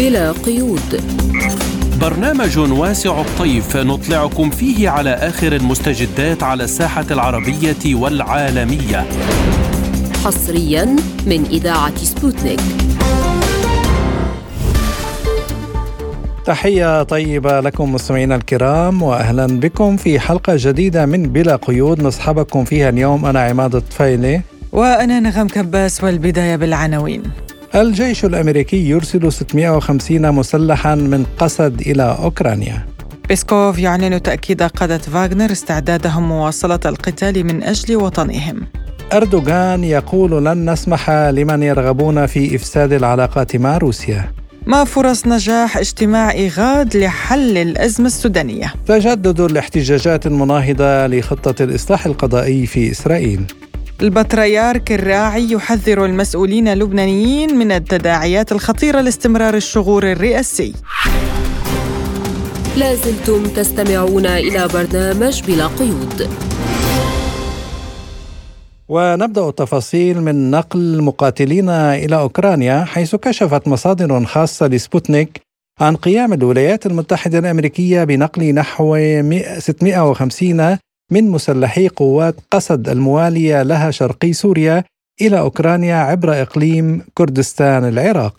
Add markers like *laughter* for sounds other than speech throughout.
بلا قيود. برنامج واسع الطيف نطلعكم فيه على آخر المستجدات على الساحة العربية والعالمية. حصريا من إذاعة سبوتنيك. تحية طيبة لكم مستمعينا الكرام وأهلا بكم في حلقة جديدة من بلا قيود. نصحبكم فيها اليوم أنا عماد الطفيلي. وأنا نغم كباس والبداية بالعناوين. الجيش الأمريكي يرسل 650 مسلحا من قسد إلى أوكرانيا. بيسكوف يعلن تأكيد قادة فاغنر استعدادهم مواصلة القتال من أجل وطنهم. أردوغان يقول لن نسمح لمن يرغبون في إفساد العلاقات مع روسيا. ما فرص نجاح اجتماع إيغاد لحل الأزمة السودانية. تجدد الاحتجاجات المناهضة لخطة الإصلاح القضائي في إسرائيل. البطريرك الراعي يحذر المسؤولين اللبنانيين من التداعيات الخطيرة لاستمرار الشغور الرئاسي. لازلتم تستمعون إلى برنامج بلا قيود. ونبدأ التفاصيل من نقل مقاتلين إلى أوكرانيا حيث كشفت مصادر خاصة لسبوتنيك عن قيام الولايات المتحدة الأمريكية بنقل نحو 650 من مسلحي قوات قسد الموالية لها شرقي سوريا إلى أوكرانيا عبر إقليم كردستان العراق.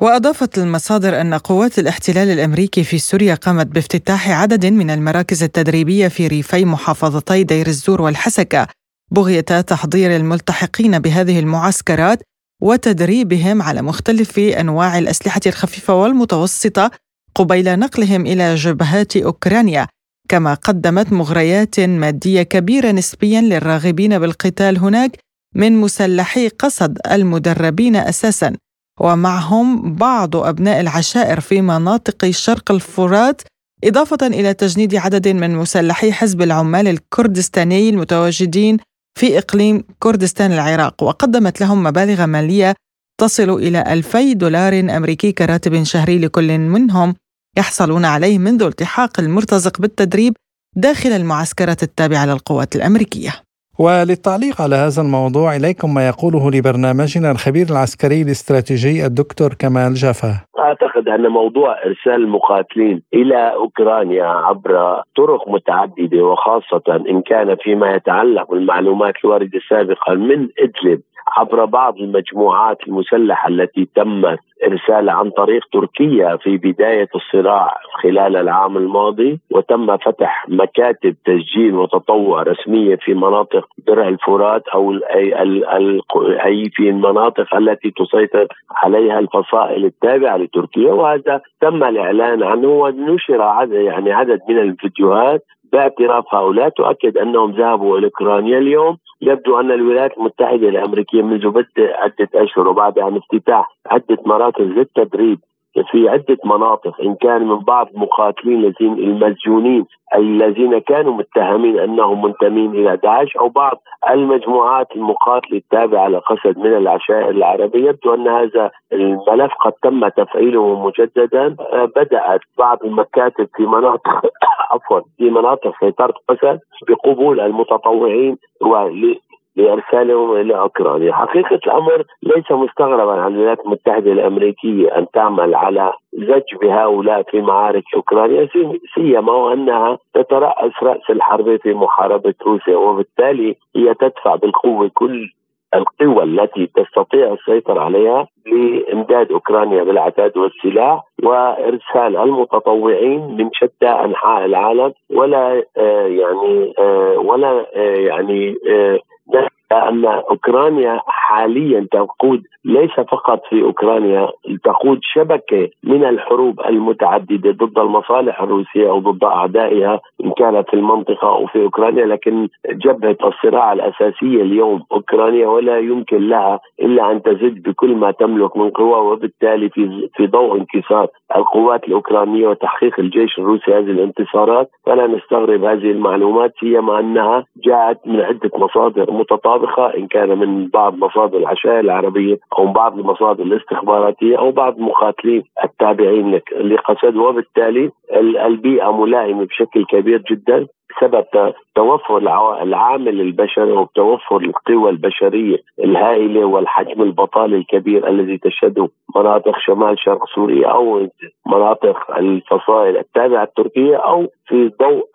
وأضافت المصادر أن قوات الاحتلال الأمريكي في سوريا قامت بافتتاح عدد من المراكز التدريبية في ريفي محافظتي دير الزور والحسكة بغية تحضير الملتحقين بهذه المعسكرات وتدريبهم على مختلف أنواع الأسلحة الخفيفة والمتوسطة قبيل نقلهم إلى جبهات أوكرانيا كما قدمت مغريات مادية كبيرة نسبيا للراغبين بالقتال هناك من مسلحي قصد المدربين أساسا ومعهم بعض أبناء العشائر في مناطق شرق الفرات إضافة إلى تجنيد عدد من مسلحي حزب العمال الكردستاني المتواجدين في إقليم كردستان العراق وقدمت لهم مبالغ مالية تصل إلى 2000 دولار أمريكي كراتب شهري لكل منهم. يحصلون عليه منذ التحاق المرتزق بالتدريب داخل المعسكرات التابعة للقوات الأمريكية. وللتعليق على هذا الموضوع إليكم ما يقوله لبرنامجنا الخبير العسكري الاستراتيجي الدكتور كمال جافا أعتقد أن موضوع إرسال المقاتلين إلى أوكرانيا عبر طرق متعددة وخاصة إن كان فيما يتعلق بالمعلومات الواردة سابقا من إدلب عبر بعض المجموعات المسلحة التي تم إرسالها عن طريق تركيا في بداية الصراع خلال العام الماضي وتم فتح مكاتب تسجيل وتطوع رسمية في مناطق درع الفرات اي أي في المناطق التي تسيطر عليها الفصائل التابعة لتركيا. وهذا تم الإعلان عنه ونشر عدد يعني عدد من الفيديوهات باعتراف هؤلاء. تؤكد أنهم ذهبوا إلى أوكرانيا اليوم يبدو أن الولايات المتحدة الأمريكية منذ بدء عدة أشهر وبعد عن افتتاح عدة مراكز للتدريب. في عدة مناطق إن كان من بعض المقاتلين الذين المسجونين أي الذين كانوا متهمين أنهم منتمين إلى داعش أو بعض المجموعات المقاتلة التابعة لقسد من العشائر العربية. يبدو أن هذا الملف قد تم تفعيله مجددا. بدأت بعض المكاتب في مناطق *coughs* عفوا في مناطق سيطرة قسد بقبول المتطوعين لإرسالهم إلى أوكرانيا، حقيقة الأمر ليس مستغربا عن الولايات المتحدة الأمريكية أن تعمل على زج بهؤلاء في معارك أوكرانيا سيما وأنها تترأس رأس الحرب في محاربة روسيا وبالتالي هي تدفع بالقوة كل القوى التي تستطيع السيطرة عليها لإمداد أوكرانيا بالعتاد والسلاح وإرسال المتطوعين من شتى أنحاء العالم ولا آه يعني آه ولا آه يعني ان أوكرانيا حاليا تقود ليس فقط في أوكرانيا تقود شبكة من الحروب المتعددة ضد المصالح الروسية أو ضد أعدائها إن كانت في المنطقة أو في أوكرانيا لكن جبهة الصراع الأساسية اليوم أوكرانيا ولا يمكن لها إلا أن تزد بكل ما تملك من قوى وبالتالي في في ضوء انكسار القوات الأوكرانية وتحقيق الجيش الروسي هذه الانتصارات. فلا نستغرب هذه المعلومات سيما أنها جاءت من عدة مصادر متطابقة إن كان من بعض مصادر العشائر العربية أو بعض المصادر الاستخباراتية أو بعض المقاتلين تابعين لقسد وبالتالي البيئة ملائمة بشكل كبير جدا. بسبب توفر العامل البشري وتوفر القوى البشرية الهائلة والحجم البطالي الكبير الذي تشهده مناطق شمال شرق سوريا أو مناطق الفصائل التابعة التركيه أو في ضوء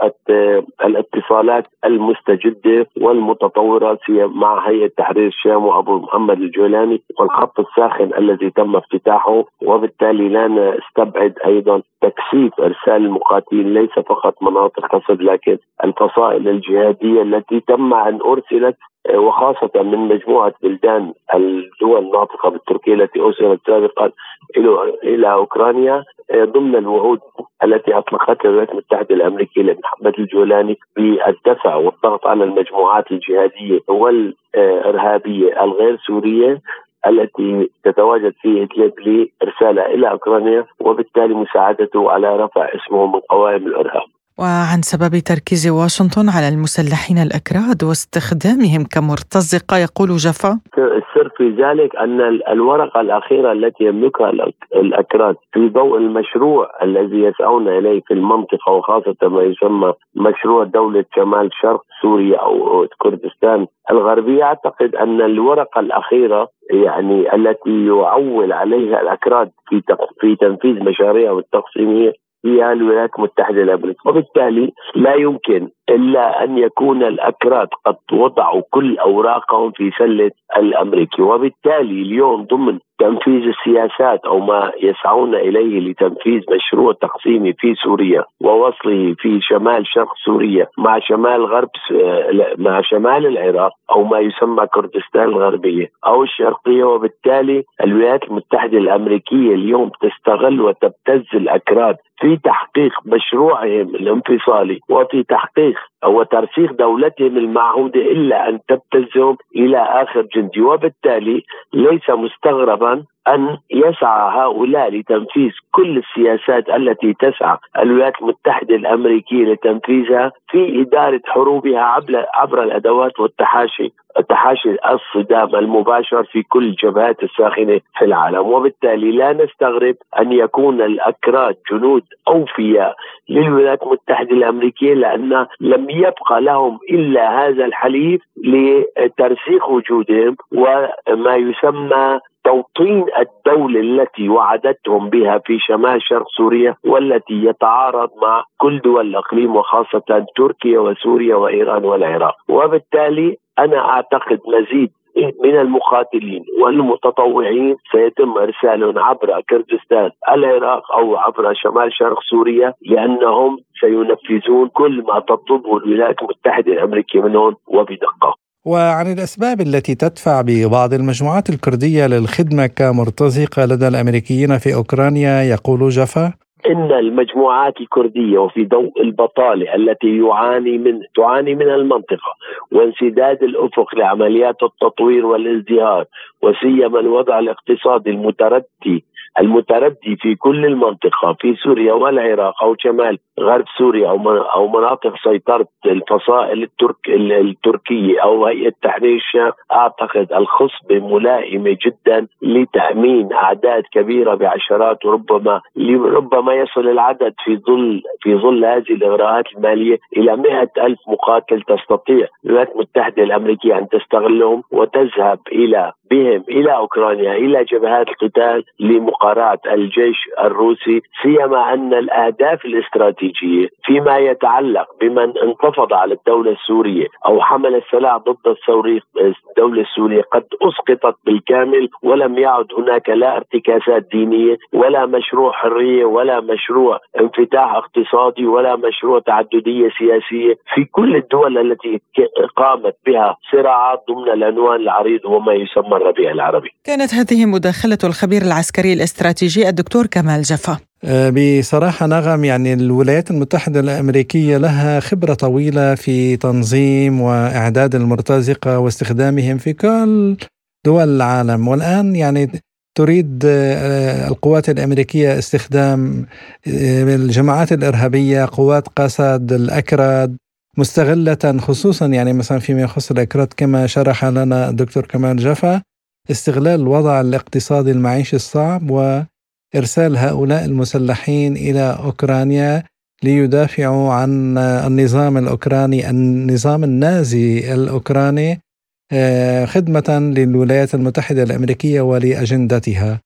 الاتصالات المستجدة والمتطورة مع هيئة تحرير الشام وأبو محمد الجولاني والخط الساخن الذي تم افتتاحه. وبالتالي لا نستبعد أيضا تكثيف إرسال المقاتلين ليس فقط مناطق قصد لكن الفصائل الجهادية التي تم أن أرسلت آه، وخاصة من مجموعة بلدان الدول الناطقة بالتركية التي أرسلت سابقا إلى أوكرانيا. ضمن الوعود التي أطلقتها الولايات المتحدة الأمريكية لمحمد الجولاني بالدفع والضغط على المجموعات الجهادية والإرهابية الغير سورية التي تتواجد في إدلب لارسالها إلى أوكرانيا وبالتالي مساعدته على رفع اسمه من قوائم الإرهاب. وعن سبب تركيز واشنطن على المسلحين الأكراد واستخدامهم كمرتزقة يقول جفا. السر في ذلك أن الورقة الأخيرة التي يملكها الأكراد في ضوء المشروع الذي يسعون إليه في المنطقة وخاصة ما يسمى مشروع دولة شمال شرق سوريا أو كردستان الغربية أعتقد أن الورقة الأخيرة يعني التي يعول عليها الأكراد في في تنفيذ مشاريعهم التقسيمية هي الولايات المتحدة الامريكيه، وبالتالي لا يمكن إلا أن يكون الأكراد قد وضعوا كل أوراقهم في سلة الأمريكي، وبالتالي اليوم ضمن تنفيذ السياسات أو ما يسعون إليه لتنفيذ مشروع تقسيمي في سوريا ووصله في شمال شرق سوريا مع شمال غرب مع شمال العراق أو ما يسمى كردستان الغربية أو الشرقية. وبالتالي الولايات المتحدة الأمريكية اليوم تستغل وتبتز الأكراد في تحقيق مشروعهم الانفصالي وفي تحقيق safe وترسيخ دولتهم المعهودة إلا أن تبتزهم إلى آخر جندي وبالتالي ليس مستغربا أن يسعى هؤلاء لتنفيذ كل السياسات التي تسعى الولايات المتحدة الأمريكية لتنفيذها في إدارة حروبها عبر, الأدوات والتحاشي تحاشي الصدام المباشر في كل الجبهات الساخنة في العالم. وبالتالي لا نستغرب أن يكون الأكراد جنود أوفياء للولايات المتحدة الأمريكية لأن لم يبقى لهم إلا هذا الحليف لترسيخ وجودهم وما يسمى توطين الدولة التي وعدتهم بها في شمال شرق سوريا والتي يتعارض مع كل دول الإقليم وخاصة تركيا وسوريا وإيران والعراق. وبالتالي أنا أعتقد مزيد من المقاتلين والمتطوعين سيتم ارسالهم عبر كردستان العراق أو عبر شمال شرق سوريا لأنهم سينفذون كل ما تطلبه الولايات المتحدة الأمريكية منهم وبدقة. وعن الأسباب التي تدفع ببعض المجموعات الكردية للخدمة كمرتزقة لدى الأمريكيين في أوكرانيا يقول جفا إن المجموعات الكردية وفي ضوء البطالة التي يعاني من تعاني من المنطقة وانسداد الأفق لعمليات التطوير والازدهار وسيما الوضع الاقتصادي المتردي المتردي في كل المنطقة في سوريا والعراق أو شمال غرب سوريا أو أو مناطق سيطرة الفصائل الترك التركية أو هيئة تحرير الشام أعتقد الخصبه ملائمه جدا لتأمين أعداد كبيرة بعشرات وربما ربما يصل العدد في ظل في ظل هذه الإغراءات المالية إلى مئة ألف مقاتل تستطيع الولايات المتحدة الأمريكية أن تستغلهم وتذهب إلى بهم إلى أوكرانيا إلى جبهات القتال لمقارعه الجيش الروسي سيما أن الأهداف الاستراتيجية فيما يتعلق بمن انتفض على الدولة السورية أو حمل السلاح ضد الدولة السورية قد أسقطت بالكامل ولم يعد هناك لا ارتكاسات دينية ولا مشروع حرية ولا مشروع انفتاح اقتصادي ولا مشروع تعددية سياسية. في كل الدول التي قامت بها صراعات ضمن العنوان العريض وما يسمى الربيع العربي. كانت هذه مداخلة الخبير العسكري الاستراتيجي الدكتور كمال جفا. أه، بصراحة نغم يعني الولايات المتحدة الأمريكية لها خبرة طويلة في تنظيم وإعداد المرتزقة واستخدامهم في كل دول العالم. والآن يعني تريد أه، القوات الأمريكية استخدام الجماعات الإرهابية قوات قسد الأكراد مستغلة خصوصا يعني مثلا فيما يخص الأكراد كما شرح لنا الدكتور كمال جفا. استغلال الوضع الاقتصادي المعيشي الصعب إرسال هؤلاء المسلحين إلى أوكرانيا ليدافعوا عن النظام الأوكراني النظام النازي الأوكراني آه، خدمة للولايات المتحدة الأمريكية ولأجندتها.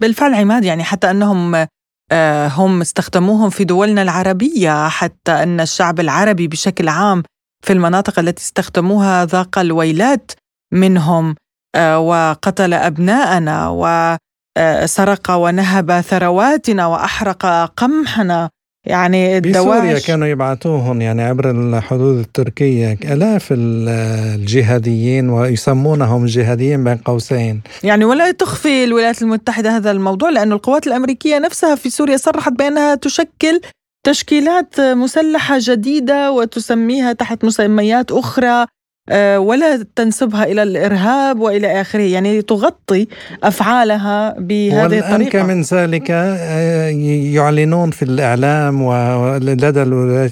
بالفعل عماد يعني حتى أنهم آه، هم استخدموهم في دولنا العربية حتى أن الشعب العربي بشكل عام في المناطق التي استخدموها ذاق الويلات منهم. وقتل أبناءنا وسرق ونهب ثرواتنا وأحرق قمحنا. يعني بسوريا كانوا يبعثوهم يعني عبر الحدود التركية. آلاف الجهاديين ويسمونهم جهاديين بين قوسين. يعني ولا تخفي الولايات المتحدة هذا الموضوع لأن القوات الأمريكية نفسها في سوريا صرحت بأنها تشكل تشكيلات مسلحة جديدة وتسميها تحت مسميات أخرى. آه، ولا تنسبها إلى الإرهاب وإلى آخره. يعني تغطي أفعالها بهذه الطريقة. من ذلك آه، يعلنون في الإعلام ولدى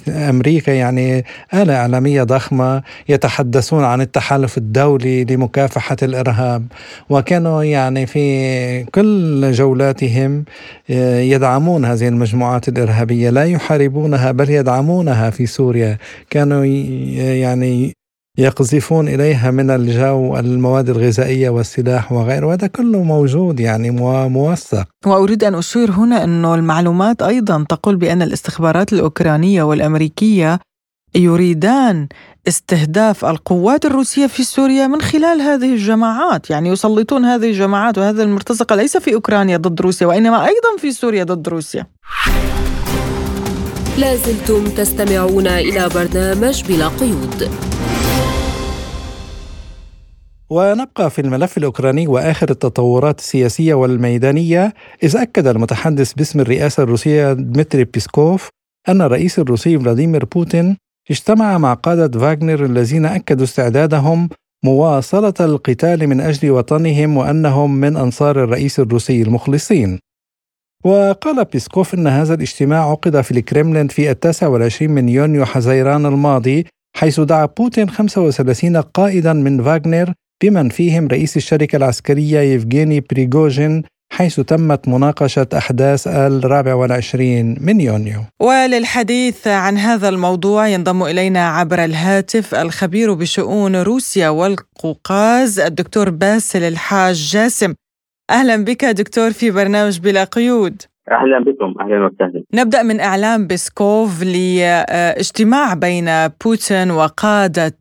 أمريكا يعني آلة إعلامية ضخمة يتحدثون عن التحالف الدولي لمكافحة الإرهاب. وكانوا يعني في كل جولاتهم آه، يدعمون هذه المجموعات الإرهابية. لا يحاربونها بل يدعمونها في سوريا. كانوا يعني يقذفون إليها من الجو المواد الغذائية والسلاح وغيره. وهذا كله موجود يعني موثق. وأريد أن أشير هنا أنه المعلومات أيضا تقول بأن الاستخبارات الأوكرانية والأمريكية يريدان استهداف القوات الروسية في سوريا من خلال هذه الجماعات. يعني يسلطون هذه الجماعات وهذه المرتزقة ليس في أوكرانيا ضد روسيا وإنما أيضا في سوريا ضد روسيا. لازلتم تستمعون إلى برنامج بلا قيود. ونبقى في الملف الأوكراني وآخر التطورات السياسية والميدانية إذ أكد المتحدث باسم الرئاسة الروسية دمتري بيسكوف أن الرئيس الروسي فلاديمير بوتين اجتمع مع قادة فاغنر الذين أكدوا استعدادهم مواصلة القتال من أجل وطنهم وأنهم من أنصار الرئيس الروسي المخلصين. وقال بيسكوف أن هذا الاجتماع عقد في الكرملين في التاسع والعشرين من يونيو حزيران الماضي حيث دعا بوتين 35 قائدا من فاغنر بمن فيهم رئيس الشركة العسكرية يفغيني بريغوجين حيث تمت مناقشة أحداث الرابع والعشرين من يونيو. وللحديث عن هذا الموضوع ينضم إلينا عبر الهاتف الخبير بشؤون روسيا والقوقاز الدكتور باسل الحاج جاسم. أهلا بك دكتور في برنامج بلا قيود. أهلا بكم. أهلا وسهلا. نبدأ من إعلام بيسكوف لاجتماع بين بوتين وقادة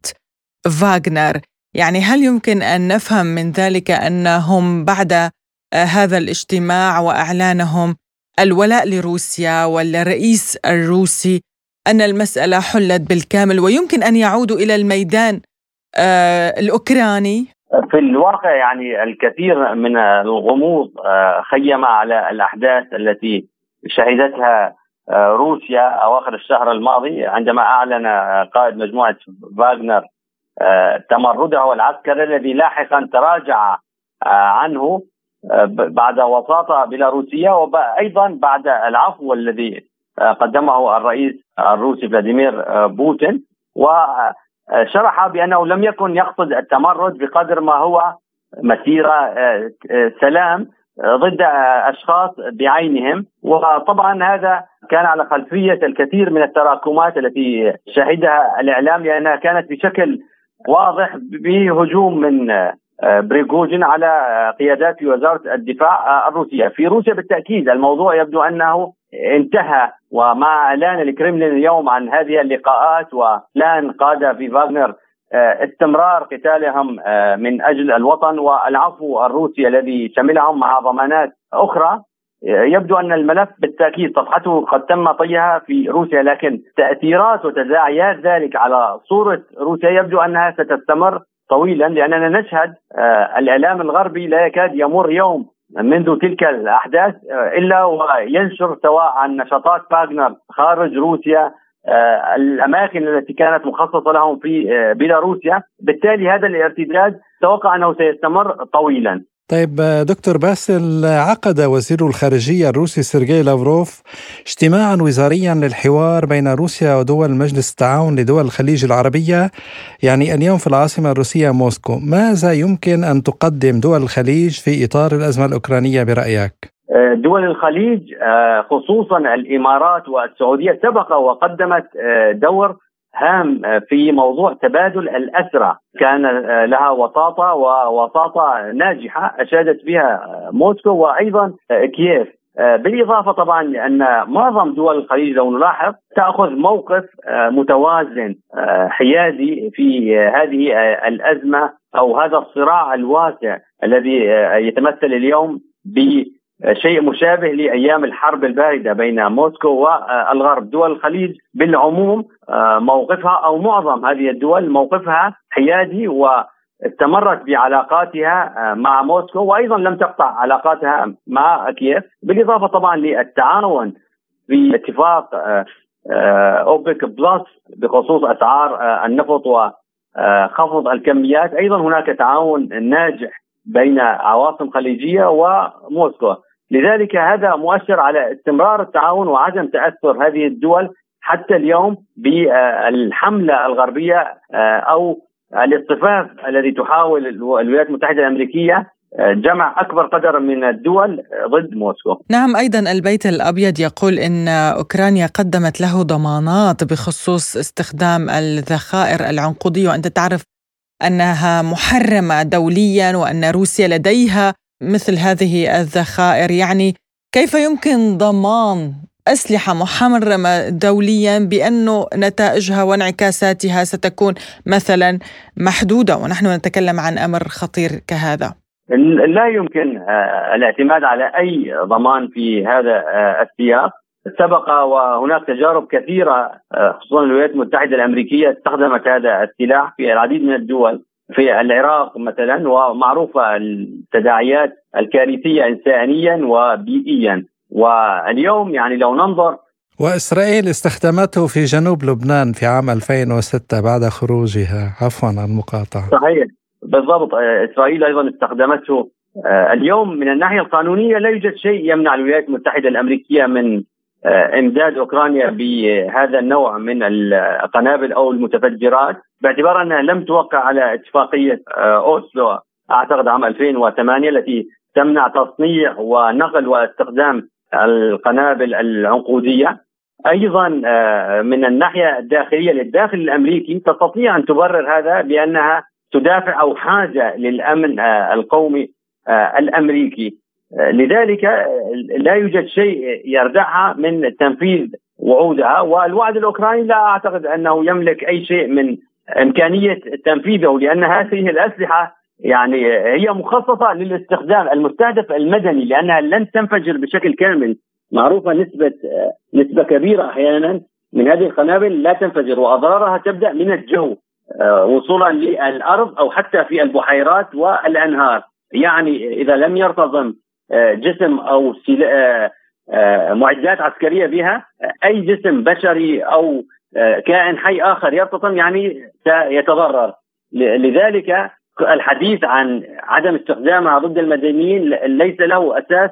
فاغنر. يعني هل يمكن أن نفهم من ذلك أنهم بعد آه، هذا الاجتماع وإعلانهم الولاء لروسيا والرئيس الروسي أن المسألة حلت بالكامل ويمكن أن يعودوا إلى الميدان آه، الأوكراني؟ في الواقع يعني الكثير من الغموض آه، خيم على الأحداث التي شهدتها روسيا أواخر الشهر الماضي عندما أعلن قائد مجموعة فاغنر تمرده العسكري الذي لاحقا تراجع آه، عنه آه، بعد وساطة بيلاروسية وأيضا بعد العفو الذي قدمه الرئيس الروسي فلاديمير بوتين. وشرح بأنه لم يكن يقصد التمرد بقدر ما هو مسيرة سلام ضد أشخاص بعينهم. وطبعا هذا كان على خلفية الكثير من التراكمات التي شهدها الإعلام لأنها كانت بشكل واضح بهجوم من آه، بريغوجين على آه، قيادات وزارة الدفاع آه، الروسية، في روسيا بالتأكيد الموضوع يبدو أنه انتهى ومع اعلان الكرملين اليوم عن هذه اللقاءات واعلان قاده في فاغنر استمرار قتالهم من أجل الوطن والعفو الروسي الذي شملهم مع ضمانات أخرى. يبدو أن الملف بالتأكيد صفحته قد تم طيها في روسيا لكن تأثيرات وتداعيات ذلك على صورة روسيا يبدو أنها ستستمر طويلا لأننا نشهد آه، الإعلام الغربي لا يكاد يمر يوم منذ تلك الأحداث آه، إلا وينشر سواء عن نشاطات باغنر خارج روسيا آه، الأماكن التي كانت مخصصة لهم في بيلاروسيا. بالتالي هذا الارتداد توقع أنه سيستمر طويلا. طيب دكتور باسل عقد وزير الخارجية الروسي سيرجي لافروف اجتماعا وزاريا للحوار بين روسيا ودول مجلس التعاون لدول الخليج العربية يعني اليوم في العاصمة الروسية موسكو ماذا يمكن أن تقدم دول الخليج في إطار الأزمة الأوكرانية برأيك؟ دول الخليج خصوصا الإمارات والسعودية سبق وقدمت دور هام في موضوع تبادل الاسرى كان لها وساطه ووساطه ناجحة أشادت بها موسكو وأيضا كييف. بالإضافة طبعا لأن معظم دول الخليج لو نلاحظ تأخذ موقف متوازن حيادي في هذه الأزمة أو هذا الصراع الواسع الذي يتمثل اليوم شيء مشابه لأيام الحرب الباردة بين موسكو والغرب، دول الخليج بالعموم آه، موقفها أو معظم هذه الدول موقفها حيادي واستمرت بعلاقاتها آه، مع موسكو وأيضا لم تقطع علاقاتها مع كييف، بالإضافة طبعا للتعاون في اتفاق آه، أوبك بلس بخصوص أسعار النفط وخفض الكميات، أيضا هناك تعاون ناجح بين عواصم خليجية وموسكو. لذلك هذا مؤشر على استمرار التعاون وعدم تأثر هذه الدول حتى اليوم بالحملة الغربية آه، أو الاصطفاف الذي تحاول الولايات المتحدة الأمريكية آه، جمع أكبر قدر من الدول ضد موسكو. نعم أيضا البيت الأبيض يقول إن أوكرانيا قدمت له ضمانات بخصوص استخدام الذخائر العنقودية وأنت تعرف أنها محرمة دوليا وأن روسيا لديها مثل هذه الذخائر. يعني كيف يمكن ضمان أسلحة محرمة دوليا بأنه نتائجها وانعكاساتها ستكون مثلا محدودة؟ ونحن نتكلم عن أمر خطير كهذا. لا يمكن آه، الاعتماد على أي ضمان في هذا آه، السياق. سبق وهناك تجارب كثيرة آه، خصوصا الولايات المتحدة الأمريكية استخدمت هذا السلاح في العديد من الدول. في العراق مثلا ومعروفة التداعيات الكارثية إنسانيا وبيئيا. واليوم يعني لو ننظر وإسرائيل استخدمته في جنوب لبنان في عام 2006 بعد خروجها. عفوا عن المقاطعة. صحيح. بالضبط. إسرائيل أيضا استخدمته. اليوم من الناحية القانونية لا يوجد شيء يمنع الولايات المتحدة الأمريكية من آه، إمداد أوكرانيا بهذا النوع من القنابل أو المتفجرات. باعتبار أنها لم توقع على اتفاقية أوسلو أعتقد عام 2008 التي تمنع تصنيع ونقل واستخدام القنابل العنقودية. أيضا آه، من الناحية الداخلية للداخل الأمريكي تستطيع أن تبرر هذا بأنها تدافع أو حاجة للأمن آه، القومي آه، الأمريكي. لذلك لا يوجد شيء يردعها من تنفيذ وعودها. والوعد الأوكراني لا أعتقد أنه يملك أي شيء من إمكانية تنفيذه لأن هذه الأسلحة يعني هي مخصصة للاستخدام المستهدف المدني لأنها لن تنفجر بشكل كامل. معروفة نسبة نسبة كبيرة أحيانا من هذه القنابل لا تنفجر وأضرارها تبدأ من الجو آه، وصولا للأرض أو حتى في البحيرات والأنهار. يعني إذا لم يرتطم آه، جسم أو آه، معدات عسكرية بها أي جسم بشري أو كائن حي آخر يرتطم يعني سيتضرر. لذلك الحديث عن عدم استخدامها ضد المدنيين ليس له أساس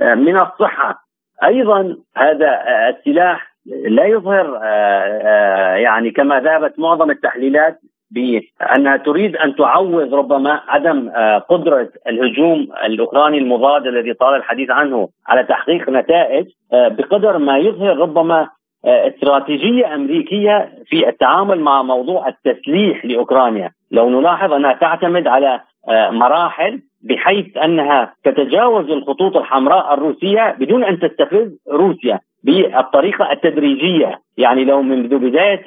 آه، من الصحة. أيضا هذا آه، السلاح لا يظهر آه، يعني كما ذهبت معظم التحليلات بأنها تريد أن تعوض ربما عدم قدرة الهجوم الأوكراني المضاد الذي طال الحديث عنه على تحقيق نتائج بقدر ما يظهر ربما استراتيجية أمريكية في التعامل مع موضوع التسليح لأوكرانيا، لو نلاحظ أنها تعتمد على آه، مراحل بحيث أنها تتجاوز الخطوط الحمراء الروسية بدون أن تستفز روسيا بالطريقة التدريجية، يعني لو منذ بداية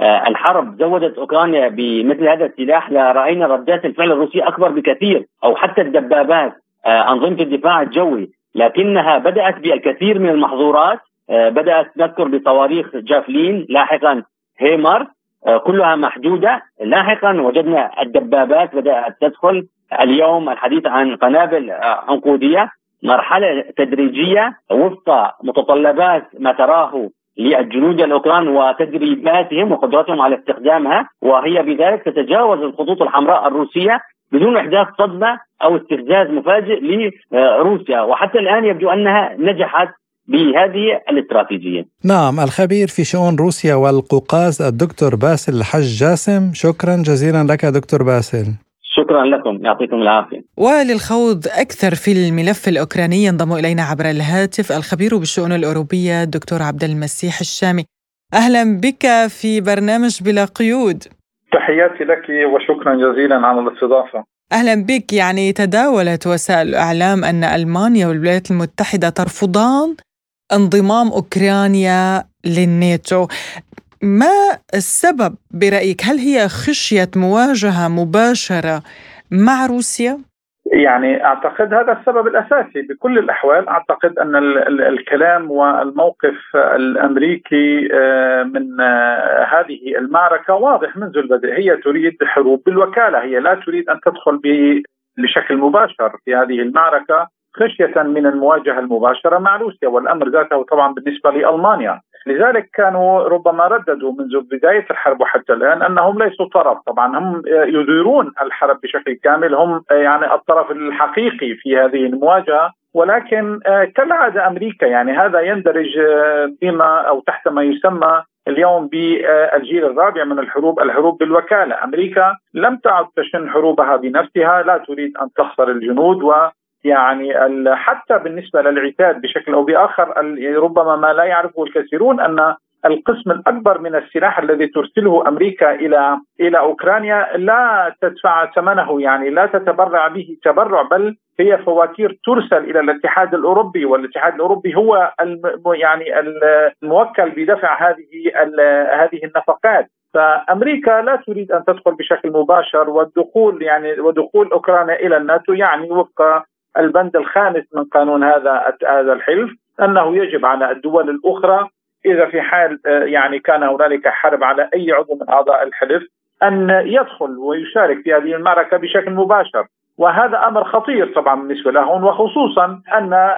آه، الحرب زودت أوكرانيا بمثل هذا السلاح لرأينا ردات الفعل الروسيه أكبر بكثير أو حتى الدبابات آه، أنظمة الدفاع الجوي، لكنها بدأت بالكثير من المحظورات آه، بدأت نذكر بصواريخ جافلين لاحقا هيمر آه، كلها محدودة. لاحقا وجدنا الدبابات بدأت تدخل اليوم الحديث عن قنابل آه، عنقودية مرحلة تدريجية وفق متطلبات ما تراه للجنود الأوكران وتدريباتهم وقدرتهم على استخدامها وهي بذلك تتجاوز الخطوط الحمراء الروسية بدون إحداث صدمة أو استفزاز مفاجئ لروسيا. وحتى الآن يبدو أنها نجحت بهذه الاستراتيجية. نعم الخبير في شؤون روسيا والقوقاز الدكتور باسل الحج جاسم شكرا جزيلا لك دكتور باسل. شكرا لكم يعطيكم العافية. وللخوض أكثر في الملف الأوكراني ينضم إلينا عبر الهاتف الخبير بالشؤون الأوروبية الدكتور عبد المسيح الشامي. أهلا بك في برنامج بلا قيود. تحياتي لك وشكرا جزيلا على الاستضافة. أهلا بك يعني تداولت وسائل الإعلام أن ألمانيا والولايات المتحدة ترفضان انضمام أوكرانيا للناتو. ما السبب برأيك؟ هل هي خشية مواجهة مباشرة مع روسيا؟ يعني أعتقد هذا السبب الأساسي. بكل الأحوال أعتقد أن الكلام والموقف الأمريكي آه، من آه، هذه المعركة واضح منذ البدء. هي تريد حروب بالوكالة. هي لا تريد أن تدخل بشكل مباشر في هذه المعركة. خشية من المواجهة المباشرة مع روسيا والأمر ذاته طبعا بالنسبة لألمانيا. لذلك كانوا ربما رددوا منذ بداية الحرب وحتى الآن أنهم ليسوا طرف، طبعا هم يديرون الحرب بشكل كامل، هم يعني الطرف الحقيقي في هذه المواجهة. ولكن كالعادة أمريكا يعني هذا يندرج بما أو تحت ما يسمى اليوم بالجيل الرابع من الحروب الحروب بالوكالة، أمريكا لم تعد تشن حروبها بنفسها، لا تريد أن تخسر الجنود و يعني حتى بالنسبة للعتاد بشكل أو بآخر ربما ما لا يعرفه الكثيرون أن القسم الأكبر من السلاح الذي ترسله أمريكا إلى إلى أوكرانيا لا تدفع ثمنه يعني لا تتبرع به تبرع بل هي فواتير ترسل إلى الاتحاد الأوروبي والاتحاد الأوروبي هو يعني الموكل بدفع هذه هذه النفقات. فأمريكا لا تريد أن تدخل بشكل مباشر والدخول يعني ودخول أوكرانيا إلى الناتو يعني وفق البند الخامس من قانون هذا هذا الحلف أنه يجب على الدول الأخرى إذا في حال آه، يعني كان هنالك حرب على أي عضو من أعضاء الحلف أن يدخل ويشارك في هذه المعركة بشكل مباشر. وهذا أمر خطير طبعا بالنسبة لهم وخصوصا أن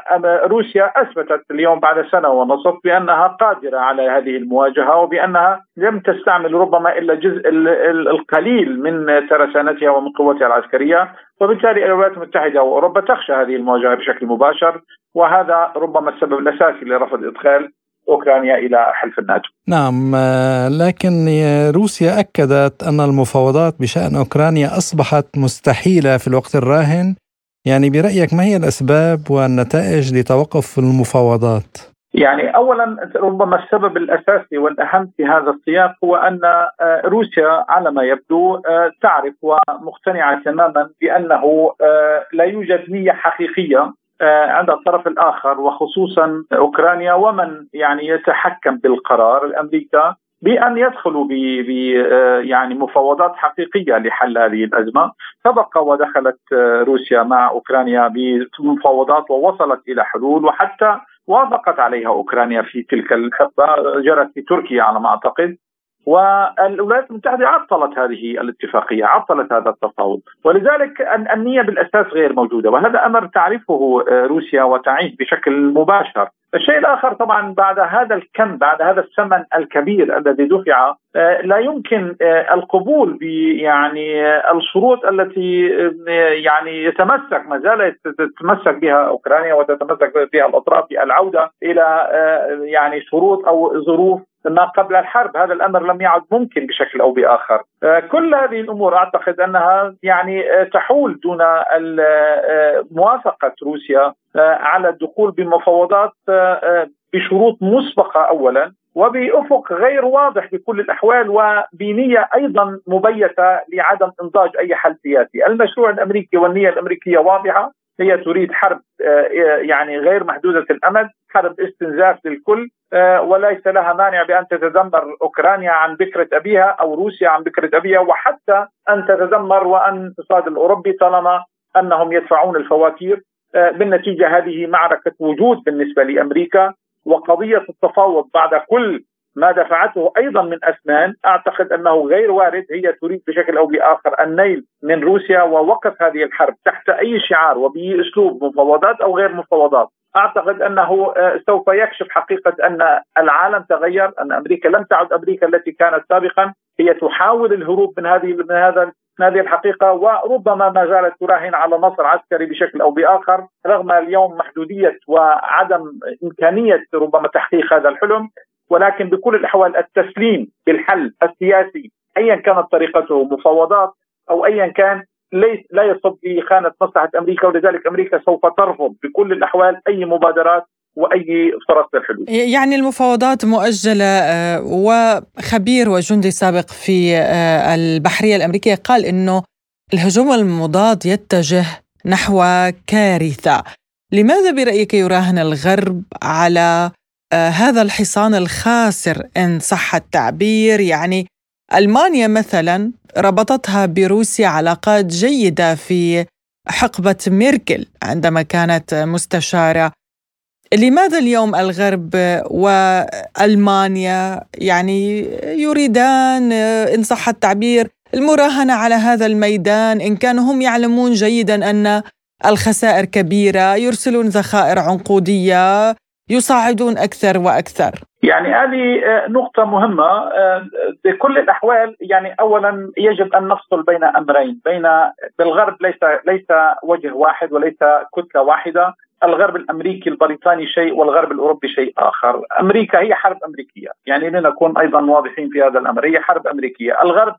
روسيا أثبتت اليوم بعد سنة ونصف بأنها قادرة على هذه المواجهة وبأنها لم تستعمل ربما إلا الجزء القليل من ترسانتها ومن قوتها العسكرية. وبالتالي الولايات المتحدة وأوروبا تخشى هذه المواجهة بشكل مباشر وهذا ربما السبب الأساسي لرفض ادخال أوكرانيا إلى حلف الناتو. نعم لكن روسيا أكدت أن المفاوضات بشأن أوكرانيا أصبحت مستحيلة في الوقت الراهن. يعني برأيك ما هي الأسباب والنتائج لتوقف المفاوضات؟ يعني اولا ربما السبب الأساسي والأهم في هذا السياق هو أن روسيا على ما يبدو تعرف ومقتنعة تماما بأنه لا يوجد نية حقيقية آه، عند الطرف الآخر وخصوصا أوكرانيا ومن يعني يتحكم بالقرار الأمريكا بأن يدخلوا ب آه، يعني مفاوضات حقيقية لحل هذه الأزمة. سبق ودخلت آه، روسيا مع أوكرانيا بمفاوضات ووصلت إلى حلول وحتى وافقت عليها أوكرانيا في تلك الحقبة جرت في تركيا على ما أعتقد. والولايات المتحدة عطلت هذه الاتفاقية، عطلت هذا التفاوض، ولذلك النية بالأساس غير موجودة، وهذا أمر تعرفه آه، روسيا وتعيش بشكل مباشر. الشيء الآخر طبعا بعد هذا الكم بعد هذا الثمن الكبير الذي دفع آه، لا يمكن آه، القبول يعني الشروط التي يعني يتمسك ما زالت تتمسك بها أوكرانيا وتتمسك بها الأطراف العودة إلى يعني شروط أو ظروف ما قبل الحرب هذا الأمر لم يعد ممكن بشكل أو بآخر. آه، كل هذه الأمور أعتقد أنها يعني آه، تحول دون آه، موافقة روسيا على الدخول بمفاوضات بشروط مسبقة اولا وبأفق غير واضح بكل الأحوال وبنية أيضا مبيتة لعدم إنضاج أي حل سياسي، المشروع الأمريكي والنية الأمريكية واضحة هي تريد حرب يعني غير محدودة الأمد، حرب استنزاف للكل آه، وليس لها مانع بأن تتذمر أوكرانيا عن بكرة أبيها أو روسيا عن بكرة أبيها وحتى أن تتذمر وأن الاقتصاد الأوروبي طالما أنهم يدفعون الفواتير آه، بالنتيجة هذه معركة وجود بالنسبة لأمريكا وقضية التفاوض بعد كل ما دفعته أيضا من اثمان أعتقد أنه غير وارد هي تريد بشكل أو بآخر النيل من روسيا ووقف هذه الحرب تحت أي شعار وباسلوب مفاوضات أو غير مفاوضات. أعتقد أنه آه، سوف يكشف حقيقة أن العالم تغير أن أمريكا لم تعد أمريكا التي كانت سابقا. هي تحاول الهروب من هذه من هذا من هذه الحقيقة وربما ما زالت تراهن على نصر عسكري بشكل أو بآخر رغم اليوم محدودية وعدم إمكانية ربما تحقيق هذا الحلم. ولكن بكل الأحوال التسليم بالحل السياسي أيا كانت طريقته مفاوضات أو أيا كان ليس لا يصب في خانة مصلحة أمريكا ولذلك أمريكا سوف ترفض بكل الأحوال أي مبادرات وأي فرص للحلول. يعني المفاوضات مؤجلة آه، وخبير وجندي سابق في آه، البحرية الأمريكية قال إنه الهجوم المضاد يتجه نحو كارثة. لماذا برأيك يراهن الغرب على آه، هذا الحصان الخاسر إن صح التعبير يعني ألمانيا مثلا ربطتها بروسيا علاقات جيدة في حقبة ميركل عندما كانت مستشارة. لماذا اليوم الغرب وألمانيا يعني يريدان إن صح التعبير المراهنة على هذا الميدان إن كانوا هم يعلمون جيدا أن الخسائر كبيرة يرسلون ذخائر عنقودية يصعدون أكثر وأكثر. يعني هذه نقطة مهمة بكل الأحوال يعني أولا يجب أن نفصل بين أمرين. بين بالغرب ليس ليس وجه واحد وليس كتلة واحدة. الغرب الأمريكي البريطاني شيء والغرب الأوروبي شيء آخر، أمريكا هي حرب أمريكية، يعني لنكون أيضا واضحين في هذا الأمر، هي حرب أمريكية، الغرب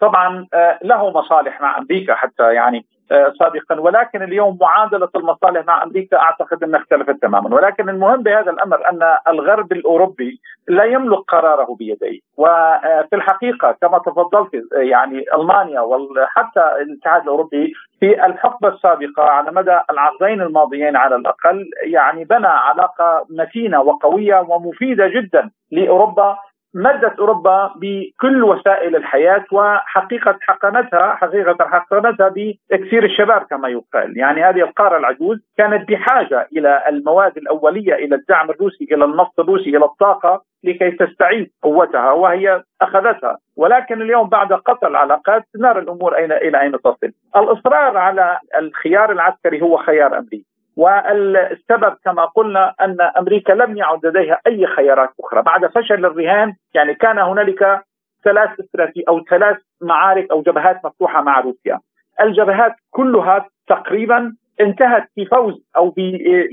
طبعا آه، له مصالح مع أمريكا حتى يعني آه، سابقا. ولكن اليوم معادلة المصالح مع أمريكا أعتقد أنها اختلفت تماما. ولكن المهم بهذا الأمر أن الغرب الأوروبي لا يملك قراره بيديه. وفي الحقيقة كما تفضلت يعني ألمانيا وحتى الاتحاد الأوروبي في الحقبة السابقة على مدى العقدين الماضيين على الأقل يعني بنى علاقة متينة وقوية ومفيدة جدا لأوروبا مدت أوروبا بكل وسائل الحياة وحقيقة حقنتها حقيقة حقنتها باكسير الشباب كما يقال، يعني هذه القارة العجوز كانت بحاجة إلى المواد الأولية إلى الدعم الروسي إلى النفط الروسي إلى الطاقة لكي تستعيد قوتها وهي أخذتها، ولكن اليوم بعد قطع العلاقات نرى الأمور اين إلى أين تصل. الإصرار على الخيار العسكري هو خيار أمريكي. والسبب كما قلنا أن أمريكا لم يعد لديها أي خيارات أخرى. بعد فشل الرهان يعني كان هنالك ثلاث استراتيجي أو ثلاث معارك أو جبهات مفتوحة مع روسيا. الجبهات كلها تقريبا انتهت بفوز أو ب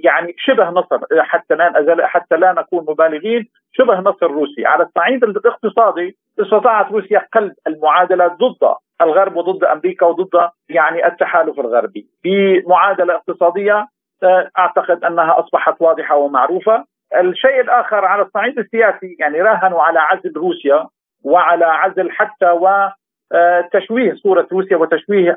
يعني شبه نصر حتى لا حتى لا نكون مبالغين شبه نصر روسي على الصعيد الاقتصادي استطاعت روسيا قلب المعادلة ضد الغرب وضد أمريكا وضد يعني التحالف الغربي. بمعادلة اقتصادية أعتقد أنها أصبحت واضحة ومعروفة. الشيء الآخر على الصعيد السياسي يعني راهنوا على عزل روسيا وعلى عزل حتى و تشويه صورة روسيا وتشويه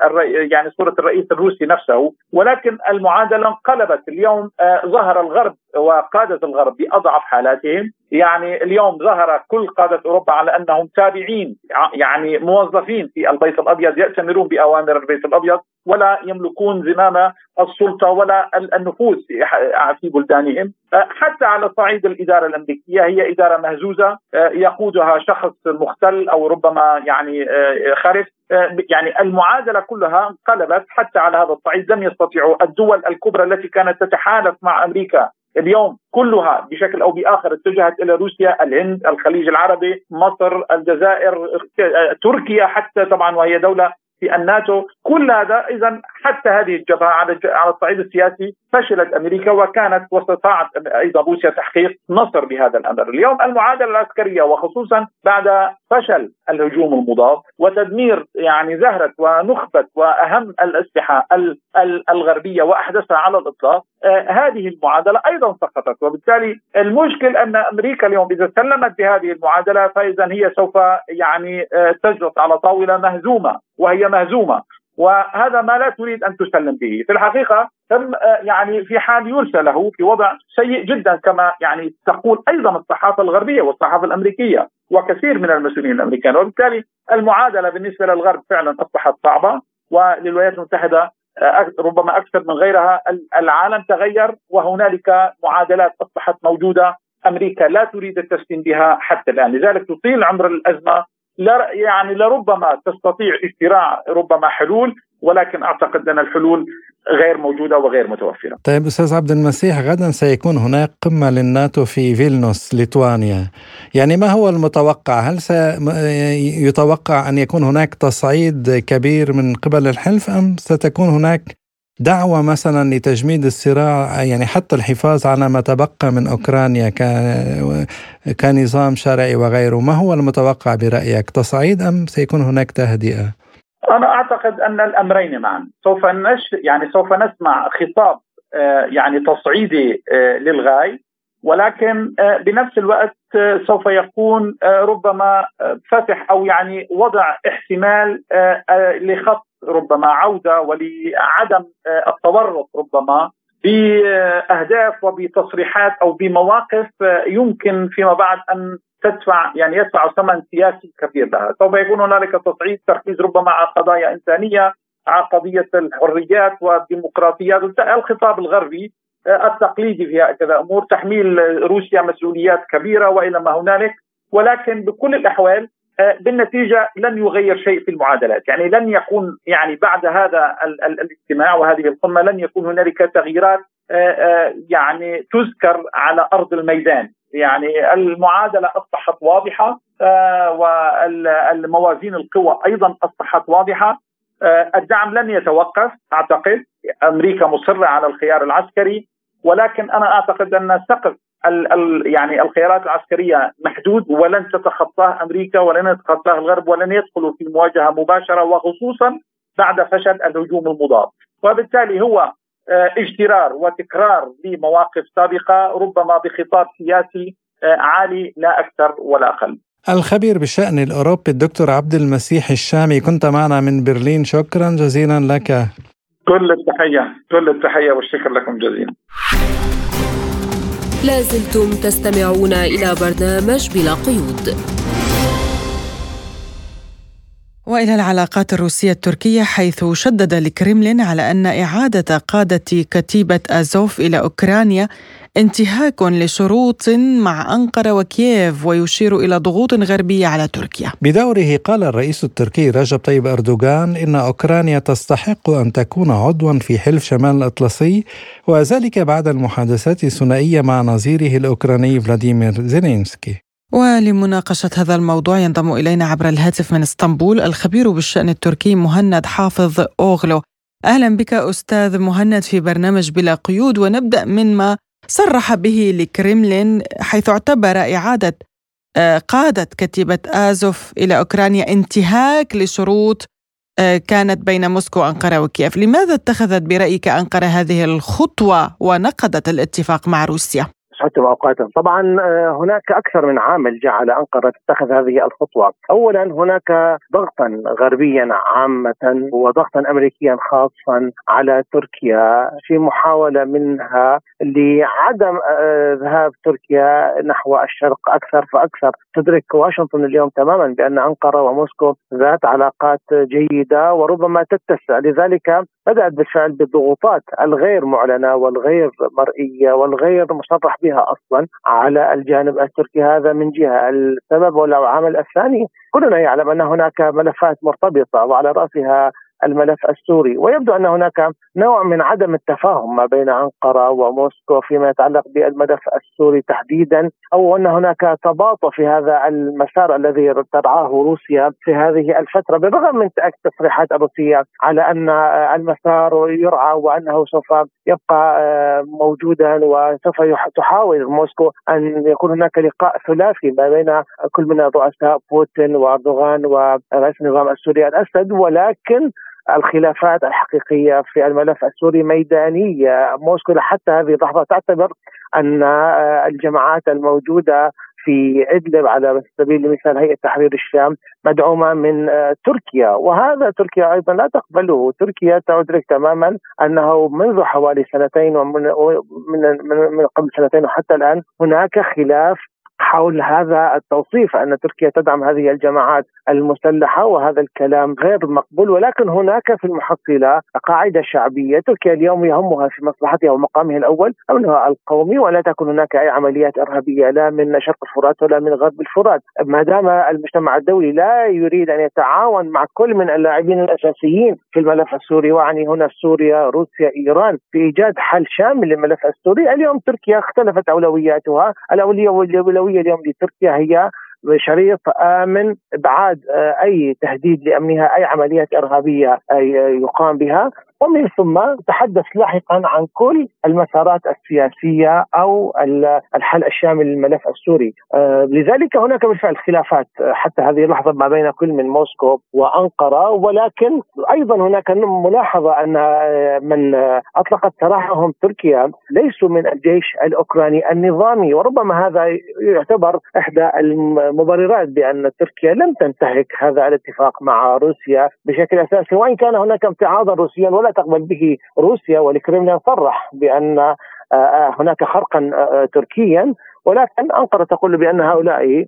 يعني صورة الرئيس الروسي نفسه. ولكن المعادلة انقلبت. اليوم آه، ظهر الغرب وقادة الغرب بأضعف حالاتهم. يعني اليوم ظهر كل قادة أوروبا على أنهم تابعين يعني موظفين في البيت الأبيض يأتمرون بأوامر البيت الأبيض ولا يملكون زمام السلطة ولا النفوذ في بلدانهم. حتى على صعيد الإدارة الأمريكية هي إدارة مهزوزة يقودها شخص مختل أو ربما يعني خرف. يعني المعادلة كلها انقلبت حتى على هذا الصعيد لم يستطيعوا الدول الكبرى التي كانت تتحالف مع أمريكا اليوم كلها بشكل أو بآخر اتجهت إلى روسيا، الهند، الخليج العربي، مصر، الجزائر، تركيا حتى طبعا وهي دولة في الناتو. كل هذا اذا حتى هذه الجبهة على على الصعيد السياسي فشلت أمريكا وكانت واستطاعت أيضا روسيا تحقيق نصر بهذا الأمر، اليوم المعادلة العسكرية وخصوصا بعد فشل الهجوم المضاد وتدمير يعني زهرة ونخبة وأهم الأسلحة الغربية وأحدثها على الإطلاق، آه هذه المعادلة أيضا سقطت. وبالتالي المشكل أن أمريكا اليوم إذا سلمت بهذه المعادلة فاذا هي سوف يعني آه تجلس على طاولة مهزومة وهي مهزومة. وهذا ما لا تريد أن تسلم به، في الحقيقة تم يعني في حال يرسى له في وضع سيء جدا كما يعني تقول أيضا الصحافة الغربية والصحافة الأمريكية وكثير من المسؤولين الامريكان، وبالتالي المعادلة بالنسبة للغرب فعلا أصبحت صعبة وللولايات المتحدة ربما أكثر من غيرها العالم تغير وهنالك معادلات أصبحت موجودة. أمريكا لا تريد التسليم بها حتى الآن، لذلك تطيل عمر الأزمة يعني لربما تستطيع اختراع ربما حلول ولكن أعتقد أن الحلول غير موجودة وغير متوفرة. طيب أستاذ عبد المسيح غدا سيكون هناك قمة للناتو في فيلنوس ليتوانيا. يعني ما هو المتوقع؟ هل سيتوقع أن يكون هناك تصعيد كبير من قبل الحلف أم ستكون هناك دعوة مثلا لتجميد الصراع يعني حتى الحفاظ على ما تبقى من أوكرانيا كنظام شرعي وغيره ما هو المتوقع برأيك تصعيد أم سيكون هناك تهدئة؟ أنا أعتقد أن الأمرين معا سوف نش يعني سوف نسمع خطاب آه، يعني تصعيدي آه، للغاية ولكن آه، بنفس الوقت سوف يكون ربما فتح أو يعني وضع احتمال لخط ربما عودة ولعدم التورط ربما بأهداف وبتصريحات أو بمواقف يمكن فيما بعد أن تدفع يعني يدفع ثمن سياسي كبير لها، سوف يكون هنالك تصعيد تركيز ربما على قضايا إنسانية، على قضية الحريات والديمقراطيات، الخطاب الغربي التقليدي في هكذا امور، تحميل روسيا مسؤوليات كبيرة وإلى ما هنالك، ولكن بكل الأحوال بالنتيجة لن يغير شيء في المعادلات، يعني لن يكون يعني بعد هذا الاجتماع وهذه القمة لن يكون هنالك تغييرات يعني تذكر على أرض الميدان، يعني المعادلة أصبحت واضحة آه، والموازين القوى أيضا أصبحت واضحة. آه، الدعم لن يتوقف أعتقد. أمريكا مصرة على الخيار العسكري ولكن أنا أعتقد أن سقف ال ال يعني الخيارات العسكرية محدود ولن تتخطاه أمريكا ولن يتخطاه الغرب ولن يدخلوا في مواجهة مباشرة وخصوصا بعد فشل الهجوم المضاد. وبالتالي هو آه، اجترار وتكرار لمواقف سابقة ربما بخطاب سياسي آه، عالي لا أكثر ولا أقل. الخبير بالشأن الأوروبي الدكتور عبد المسيح الشامي كنت معنا من برلين. شكرا جزيلا لك. كل التحية كل التحية والشكر لكم جزيلا. لازلتم تستمعون إلى برنامج بلا قيود. وإلى العلاقات الروسية التركية حيث شدد الكرملين على أن إعادة قادة كتيبة أزوف إلى أوكرانيا انتهاك لشروط مع أنقرة وكييف ويشير إلى ضغوط غربية على تركيا. بدوره قال الرئيس التركي رجب طيب أردوغان إن أوكرانيا تستحق أن تكون عضوا في حلف شمال الأطلسي وذلك بعد المحادثات الثنائية مع نظيره الأوكراني فلاديمير زيلينسكي. ولمناقشة هذا الموضوع ينضم إلينا عبر الهاتف من إسطنبول الخبير بالشأن التركي مهند حافظ أوغلو أهلا بك أستاذ مهند في برنامج بلا قيود ونبدأ من ما صرح به الكريملين حيث اعتبر إعادة آه، قادة كتيبة آزوف إلى أوكرانيا انتهاك لشروط آه، كانت بين موسكو وأنقرة وكييف لماذا اتخذت برأيك أنقرة هذه الخطوة ونقضت الاتفاق مع روسيا؟ صحتهم واوقاتهم، طبعا آه، هناك أكثر من عامل جعل أنقرة تتخذ هذه الخطوة، اولا هناك ضغطا غربيا عامة وضغطا امريكيا خاصا على تركيا في محاولة منها لعدم آه، ذهاب تركيا نحو الشرق أكثر فأكثر، تدرك واشنطن اليوم تماما بأن أنقرة وموسكو ذات علاقات جيدة وربما تتسع، لذلك بدات بالفعل بالضغوطات الغير معلنة والغير مرئية والغير مصرح بها أصلا على الجانب التركي. هذا من جهة، السبب. والعامل الثاني كلنا يعلم أن هناك ملفات مرتبطة وعلى رأسها الملف السوري. ويبدو أن هناك نوع من عدم التفاهم ما بين أنقرة وموسكو فيما يتعلق بالملف السوري تحديدا أو أن هناك تباطؤ في هذا المسار الذي ترعاه روسيا في هذه الفترة. بالرغم من التصريحات الروسيه على أن المسار يرعى وأنه سوف يبقى آه، موجودا وسوف تحاول موسكو أن يكون هناك لقاء ثلاثي ما بين كل من رؤساء بوتين وأردوغان ورئيس النظام السوري الأسد. ولكن الخلافات الحقيقية في الملف السوري ميدانية. موسكو حتى هذه اللحظة تعتبر أن الجماعات الموجودة في إدلب على سبيل المثال هيئة تحرير الشام مدعومة من تركيا. وهذا تركيا أيضا لا تقبله، تركيا تدرك تماما أنه منذ حوالي سنتين ومن من من قبل سنتين وحتى الآن هناك خلاف حول هذا التوصيف أن تركيا تدعم هذه الجماعات المسلحة وهذا الكلام غير مقبول ولكن هناك في المحصلة قاعدة شعبية. تركيا اليوم يهمها في مصلحتها ومقامها الأول أمنها القومي ولا تكون هناك أي عمليات إرهابية لا من شرق الفرات ولا من غرب الفرات. ما دام المجتمع الدولي لا يريد أن يتعاون مع كل من اللاعبين الأساسيين في الملف السوري واعني هنا سوريا روسيا إيران في إيجاد حل شامل للملف السوري. اليوم تركيا اختلفت أولوياتها الاولويه الاولويه اليوم لتركيا هي شريط آمن ابعاد آه، أي تهديد لأمنها أي عمليات إرهابية يقام بها. ومن ثم تحدث لاحقا عن كل المسارات السياسية أو الحل الشامل للملف السوري. آه، لذلك هناك بالفعل خلافات حتى هذه اللحظه ما بين كل من موسكو وأنقرة. ولكن أيضا هناك ملاحظة أن من أطلقت سراحهم تركيا ليسوا من الجيش الأوكراني النظامي. وربما هذا يعتبر إحدى المبررات بأن تركيا لم تنتهك هذا الاتفاق مع روسيا بشكل أساسي. وإن كان هناك امتعاضا روسيا ولا تقبل به روسيا والكرملين صرح بأن آه، آه، هناك خرقا آه، تركيا ولكن أنقرة تقول بأن هؤلاء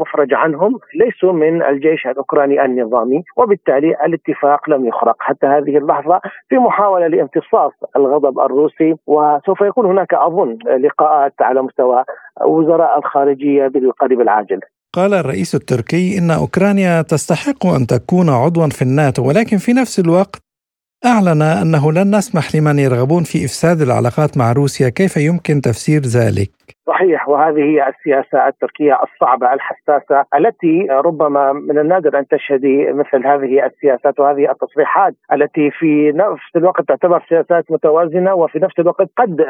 مفرج عنهم ليسوا من الجيش الأوكراني النظامي وبالتالي الاتفاق لم يخرق حتى هذه اللحظة في محاولة لامتصاص الغضب الروسي وسوف يكون هناك أظن لقاءات على مستوى وزراء الخارجية بالقريب العاجل. قال الرئيس التركي إن أوكرانيا تستحق أن تكون عضوا في الناتو ولكن في نفس الوقت أعلن أنه لن نسمح لمن يرغبون في إفساد العلاقات مع روسيا، كيف يمكن تفسير ذلك؟ صحيح وهذه هي السياسة التركية الصعبة الحساسة التي ربما من النادر أن تشهدي مثل هذه السياسات وهذه التصريحات التي في نفس الوقت تعتبر سياسات متوازنة وفي نفس الوقت قد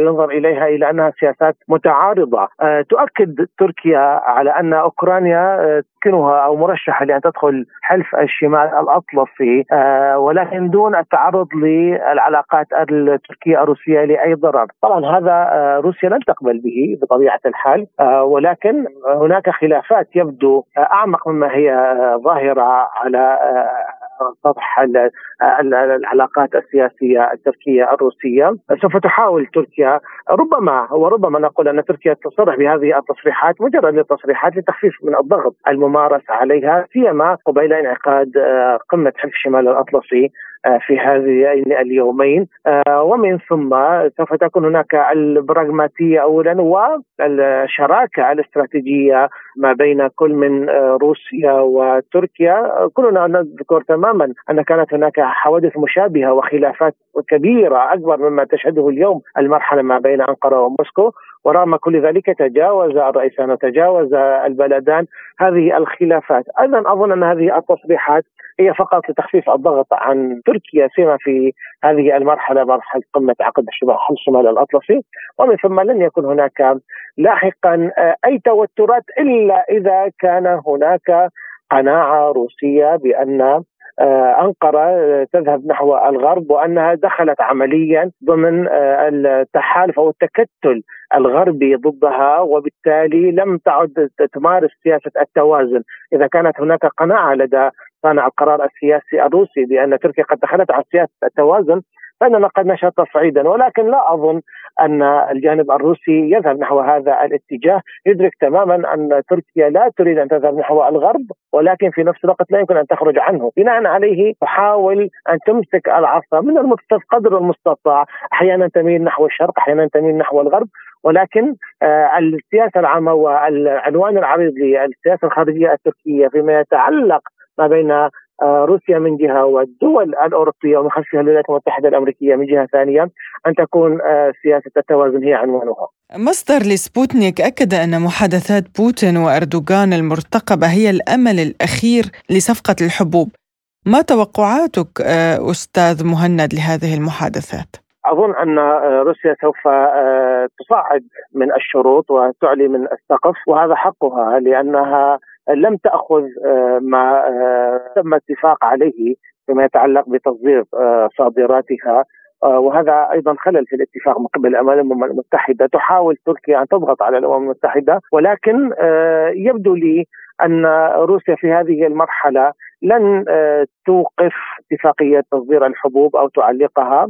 ينظر إليها إلى أنها سياسات متعارضة. آه، تؤكد تركيا على أن أوكرانيا آه، يمكنها أو مرشحة لأن تدخل حلف الشمال الأطلسي آه، ولكن دون التعرض للعلاقات التركية الروسية لأي ضرر، طبعا هذا روسيا لن تقبل به بطبيعة الحال. آه، ولكن هناك خلافات يبدو أعمق مما هي ظاهرة على سطح العلاقات السياسية التركية الروسية. سوف تحاول تركيا ربما وربما نقول أن تركيا تصرح بهذه التصريحات مجرد التصريحات لتخفيف من الضغط الممارس عليها سيما قبيل انعقاد آه، قمة حلف الشمال الأطلسي. آه، في هذه اليومين. آه، ومن ثم سوف تكون هناك البراغماتية اولا والشراكة الاستراتيجية ما بين كل من روسيا وتركيا. كلنا نذكر تماما أن كانت هناك حوادث مشابهة وخلافات كبيرة أكبر مما تشهده اليوم المرحلة ما بين أنقرة وموسكو. ورغم كل ذلك تجاوز الرئيسان وتجاوز البلدان هذه الخلافات. أيضا أظن أن هذه التصريحات هي فقط لتخفيف الضغط عن تركيا سيما في هذه المرحلة مرحلة قمة عقد الشمال الأطلسي. ومن ثم لن يكون هناك لاحقا أي توترات إلا إذا كان هناك قناعة روسية بأن آه، أنقرة تذهب نحو الغرب وأنها دخلت عمليا ضمن آه، التحالف أو التكتل الغربي ضدها وبالتالي لم تعد تمارس سياسة التوازن. إذا كانت هناك قناعة لدى صانع القرار السياسي الروسي بأن تركيا قد دخلت على سياسة التوازن فاننا قد نشهد تصعيدا ولكن لا أظن أن الجانب الروسي يذهب نحو هذا الاتجاه. يدرك تماما أن تركيا لا تريد أن تذهب نحو الغرب ولكن في نفس الوقت لا يمكن أن تخرج عنه. بناء عليه تحاول أن تمسك العصا من قدر المستطاع. أحيانا تميل نحو الشرق أحيانا تميل نحو الغرب ولكن آه السياسة العامة والعنوان العريض للسياسة الخارجية التركية فيما يتعلق ما بين روسيا من جهة والدول الأوروبية ومن خلفها الولايات المتحدة الأمريكية من جهة ثانية أن تكون آه، سياسة التوازن هي عنوانها. مصدر لسبوتنيك أكد أن محادثات بوتين وأردوغان المرتقبة هي الأمل الأخير لصفقة الحبوب. ما توقعاتك آه، أستاذ مهند لهذه المحادثات؟ أظن أن روسيا سوف تصعد من الشروط وتعلي من السقف وهذا حقها لأنها لم تأخذ آه، ما آه، تم اتفاق عليه فيما يتعلق بتصدير آه، صادراتها. وهذا أيضا خلل في الاتفاق من قبل الأمم المتحدة. تحاول تركيا أن تضغط على الأمم المتحدة ولكن يبدو لي أن روسيا في هذه المرحلة لن توقف اتفاقية تصدير الحبوب أو تعلقها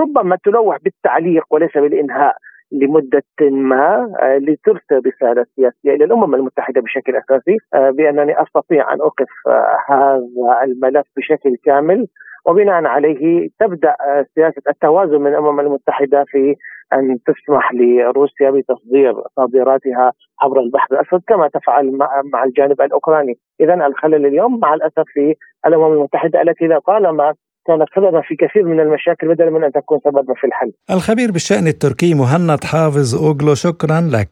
ربما تلوح بالتعليق وليس بالإنهاء. لمدة ما آه، لترسل رسالة سياسية إلى الأمم المتحدة بشكل أساسي آه، بأنني أستطيع أن أوقف آه، هذا الملف بشكل كامل. وبناء عليه تبدأ سياسة التوازن من الأمم المتحدة في أن تسمح لروسيا بتصدير صادراتها عبر البحر الأسود كما تفعل مع الجانب الأوكراني، اذا الخلل اليوم مع الأسف في الأمم المتحدة التي طالما كانت سببا في كثير من المشاكل بدلا من أن تكون سببا في الحل. الخبير بالشأن التركي مهند حافظ أوغلو شكرا لك.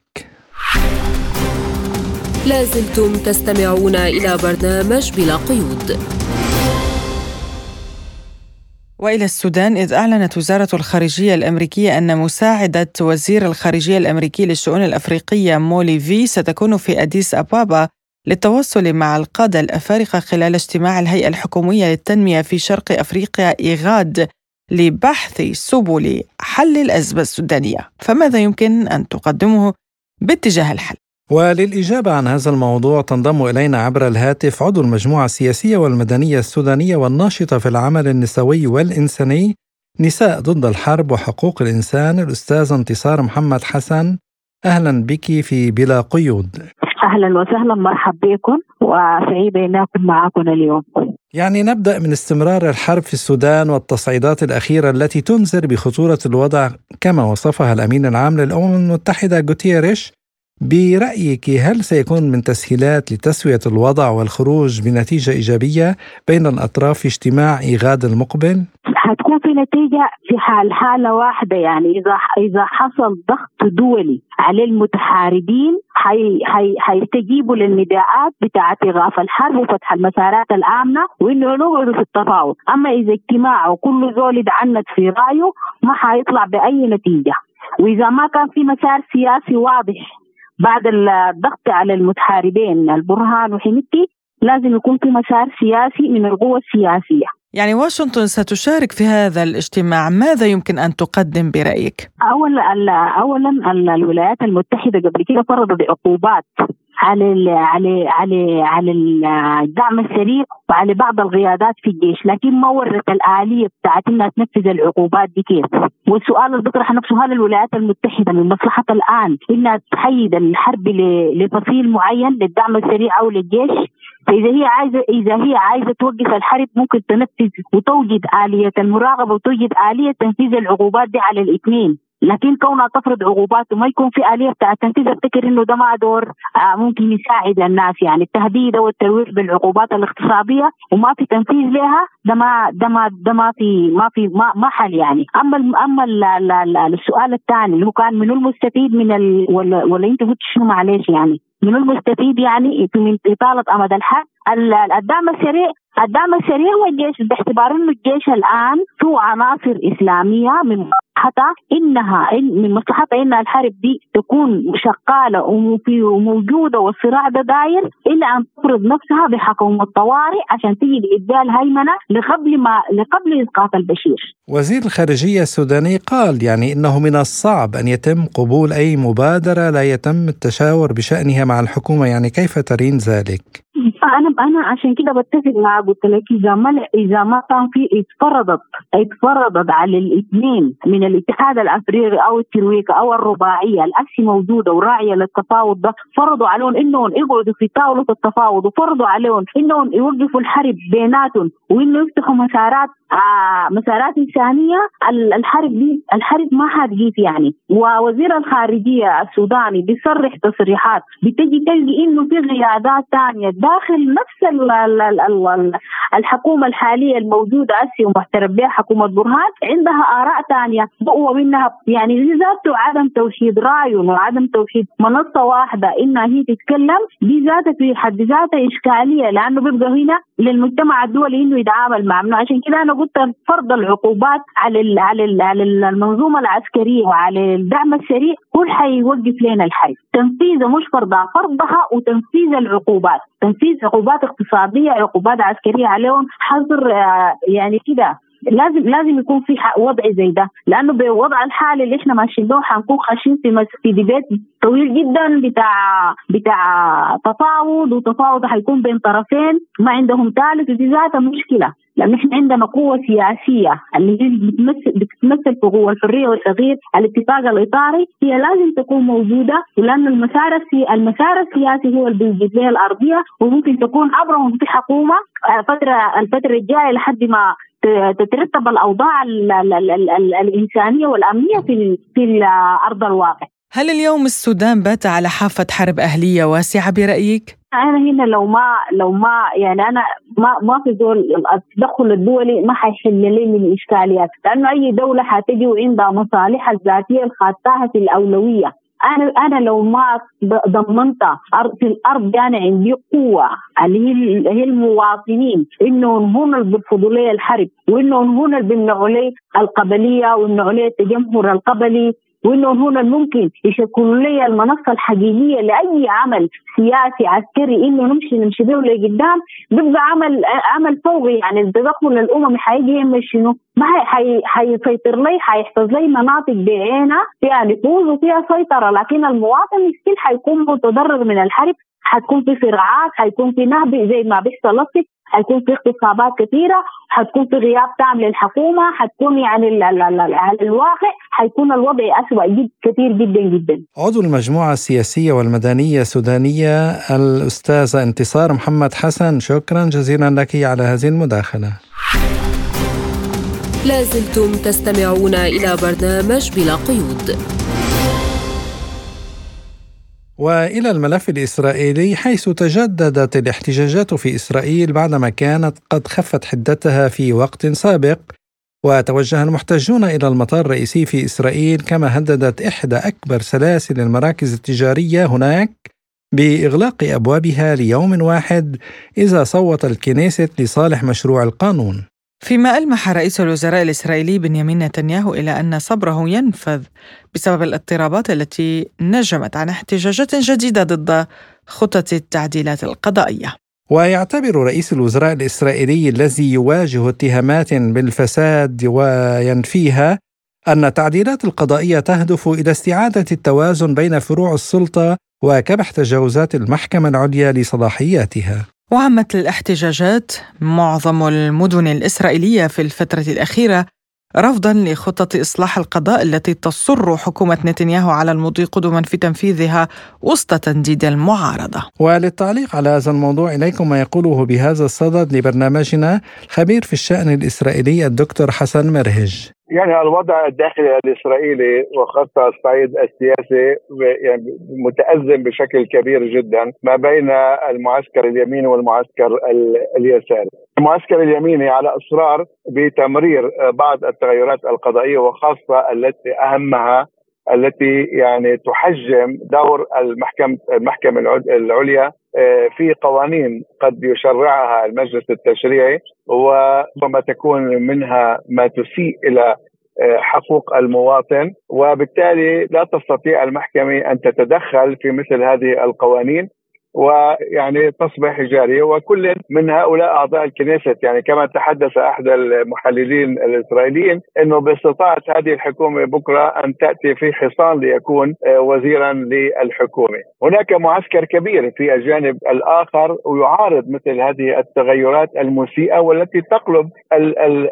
لازلتم تستمعون إلى برنامج بلا قيود. وإلى السودان إذ أعلنت وزارة الخارجية الأمريكية أن مساعدة وزير الخارجية الأمريكي للشؤون الأفريقية مولي في ستكون في أديس أبابا للتواصل مع القادة الأفارقة خلال اجتماع الهيئة الحكومية للتنمية في شرق أفريقيا إيغاد لبحث سبل حل الأزمة السودانية، فماذا يمكن أن تقدمه باتجاه الحل؟ وللإجابة عن هذا الموضوع تنضم إلينا عبر الهاتف عضو المجموعة السياسية والمدنية السودانية والناشطة في العمل النسوي والإنساني نساء ضد الحرب وحقوق الإنسان الأستاذة انتصار محمد حسن. أهلا بك في بلا قيود. أهلا وسهلا مرحب بكم وسعيدة أن أكون معكم اليوم. يعني نبدأ من استمرار الحرب في السودان والتصعيدات الأخيرة التي تنذر بخطورة الوضع كما وصفها الأمين العام للأمم المتحدة غوتيريش برأيك هل سيكون من تسهيلات لتسوية الوضع والخروج بنتيجة إيجابية بين الأطراف في اجتماع إيغاد المقبل؟ حتكون في نتيجة في حال حالة واحدة يعني. إذا إذا حصل ضغط دولي على المتحاربين حي حي حيستجيبوا للنداءات بتاعة إيقاف الحرب وفتح المسارات الآمنة وإنه نقعدوا في التفاوض، أما إذا اجتماع وكل زول يتعنت في رأيه ما حيطلع بأي نتيجة، وإذا ما كان في مسار سياسي واضح بعد الضغط على المتحاربين البرهان وحميدتي لازم يكون في مسار سياسي من القوى السياسية. يعني واشنطن ستشارك في هذا الاجتماع. ماذا يمكن أن تقدم برأيك؟ اولا اولا الولايات المتحدة قبل كده فرضت عقوبات على على على على الدعم السريع وعلى بعض القيادات في الجيش لكن ما ورت الآلية بتاعت إنها تنفذ العقوبات دي كيف؟ والسؤال اللي بيطرح نفسه هل الولايات المتحدة من مصلحة الآن إنها تحيد الحرب لفصيل معين للدعم السريع أو للجيش؟ فإذا هي عايزه إذا هي عايزة توقف الحرب ممكن تنفذ وتوجد آلية المراقبة وتوجد آلية تنفيذ العقوبات دي على الاثنين. لكن كونها تفرض عقوبات وما يكون في آلية بتاع التنفيذ افتكر إنه ده ما دور آه ممكن يساعد الناس. يعني التهديد والترويج بالعقوبات الاقتصادية وما في تنفيذ لها ده ما ده ما ده ما في ما في ما, ما حل يعني. أما أما ال ال ال السؤال الثاني اللي هو كان من المستفيد من ال ولا, ولا انت قلت شنو معلش يعني؟ من المستفيد يعني من إطالة أمد الحرب الدعم السريع الدعم السريع هو الجيش باعتبار إنه الجيش الآن فيه عناصر إسلامية من مصلحتها إنها من مصلحتها إن الحرب دي تكون شغالة وموجودة والصراع ده داير الا أن تفرض نفسها بحكم الطوارئ عشان تجي بابداء الهيمنه لقبل ما لقبل إسقاط البشير. وزير الخارجية السوداني قال يعني إنه من الصعب أن يتم قبول أي مبادرة لا يتم التشاور بشأنها مع الحكومة يعني كيف ترين ذلك؟ أنا أنا عشان كده بتفق معاه قلت لك إذا ما إذا ما كان في اتفرضت اتفرضت على الاثنين من الاتحاد الأفريقي أو الترويكا أو الرباعية الاسي موجودة وراعية للتفاوض ده فرضوا عليهم إنهم يقعدوا في طاولة التفاوض وفرضوا عليهم إنهم يوقفوا الحرب بيناتهم وإنه يفتحوا مسارات آه مسارات إنسانية الحرب دي الحرب ما حتجيب يعني. ووزير الخارجية السوداني بيصرح تصريحات بتجي تلقي إنه في قيادات ثانية داخل نفس ال ال ال الحكومة الحالية الموجودة أسي ومعترف بها حكومة برهان عندها آراء ثانية بقوة منها يعني ذاته عدم توحيد رأي وعدم توحيد منصة واحدة إنها هي تتكلم دي ذاتها في حد ذاتها إشكالية لأنه بيبقى هنا للمجتمع الدولي إنه يتعامل مع منه عشان كده أنا قلت فرض العقوبات على ال على ال على المنظومة العسكرية وعلى الدعم السريع. هو حيوقف لنا الحرب تنفيذها مش فرضها فرضها وتنفيذ العقوبات. تنفيذ عقوبات اقتصادية عقوبات عسكرية عليهم حظر آه، يعني كده. لازم لازم يكون في وضع زي ده. لأنه بالوضع الحالي اللي إحنا ماشيين به حنكون خاشين في في ديبيت طويل جدا بتاع بتاع تفاوض وتفاوض حيكون بين طرفين ما عندهم ثالث ودي ذاتها مشكلة. لأن إحنا عندنا قوة سياسية اللي هي بتمثل بتتمثل في قوة الحرية والتغيير الاتفاق الإطاري. هي لازم تكون موجودة لأن المسار المسار السياسي هو اللي الأرضية وممكن تكون عبرهم في حكومة الفترة الفترة الجاية لحد ما تترتب الأوضاع الإنسانية والأمنية في في ارض الواقع. هل اليوم السودان بات على حافة حرب أهلية واسعة برأيك؟ أنا هنا لو ما لو ما يعني أنا ما ما في دول التدخل الدولي ما حيحل لي من الاشكاليات لأنه أي دولة حتجي وعندها مصالحها الذاتية الخاصه في الأولوية أنا أنا لو ما ضمنت في الأرض أنا عندي قوة اللي هي هي المواطنين إنهم هم اللي بيرفضوا لي الحرب وإنهم هم اللي بيمنعوا لي القبلية ويمنعوا لي التجمهر القبلي. وانهم هنا ممكن يشكلوا لي المنصة الحقيقية لأي عمل سياسي عسكري إنه نمشي نمشي به لقدام بيبقى عمل عمل فوقي. يعني التدخل الاممي حيجي يعمل شنو؟ ما حيسيطر لي حيحتز لي مناطق بعينها فيها نفوذ وفيها سيطرة. لكن المواطن مسكين حيكون متضرر من الحرب حتكون في صراعات حيكون في نهب زي ما بيحصل حيكون في اغتصابات كثيرة حتكون في غياب تام للحكومة حتكون يعني على الواقع حيكون الوضع اسوء جد كثير جدا جدا. عضو المجموعة السياسية والمدنية السودانية الاستاذه انتصار محمد حسن شكرا جزيلا لك على هذه المداخلة. لازلتم تستمعون إلى برنامج بلا قيود. وإلى الملف الإسرائيلي حيث تجددت الاحتجاجات في إسرائيل بعدما كانت قد خفت حدتها في وقت سابق. وتوجه المحتجون إلى المطار الرئيسي في إسرائيل كما هددت إحدى أكبر سلاسل المراكز التجارية هناك بإغلاق أبوابها ليوم واحد إذا صوت الكنيست لصالح مشروع القانون. فيما ألمح رئيس الوزراء الإسرائيلي بنيامين نتنياهو إلى أن صبره ينفذ بسبب الاضطرابات التي نجمت عن احتجاجات جديدة ضد خطط التعديلات القضائية. ويعتبر رئيس الوزراء الإسرائيلي الذي يواجه اتهامات بالفساد وينفيها أن التعديلات القضائية تهدف إلى استعادة التوازن بين فروع السلطة وكبح تجاوزات المحكمة العليا لصلاحياتها. وعمت الاحتجاجات معظم المدن الإسرائيلية في الفترة الأخيرة رفضا لخطط إصلاح القضاء التي تصر حكومة نتنياهو على المضي قدما في تنفيذها وسط تنديد المعارضة. وللتعليق على هذا الموضوع إليكم ما يقوله بهذا الصدد لبرنامجنا خبير في الشأن الإسرائيلي الدكتور حسن مرهج. يعني الوضع الداخلي الإسرائيلي وخاصة الصعيد السياسي يعني متأزم بشكل كبير جدا ما بين المعسكر اليميني والمعسكر اليساري. المعسكر اليميني على إصرار بتمرير بعض التغيرات القضائية وخاصة التي أهمها التي يعني تحجم دور المحكمة المحكمة العليا آه، في قوانين قد يشرعها المجلس التشريعي وربما تكون منها ما تسيء إلى آه، حقوق المواطن. وبالتالي لا تستطيع المحكمة أن تتدخل في مثل هذه القوانين. ويعني تصبح جارية وكل من هؤلاء أعضاء الكنيست يعني كما تحدث أحد المحللين الإسرائيليين إنه باستطاعة هذه الحكومة بكرة أن تأتي في حصان ليكون آه، وزيرا للحكومة. هناك معسكر كبير في الجانب الآخر ويعارض مثل هذه التغيرات المسيئة والتي تقلب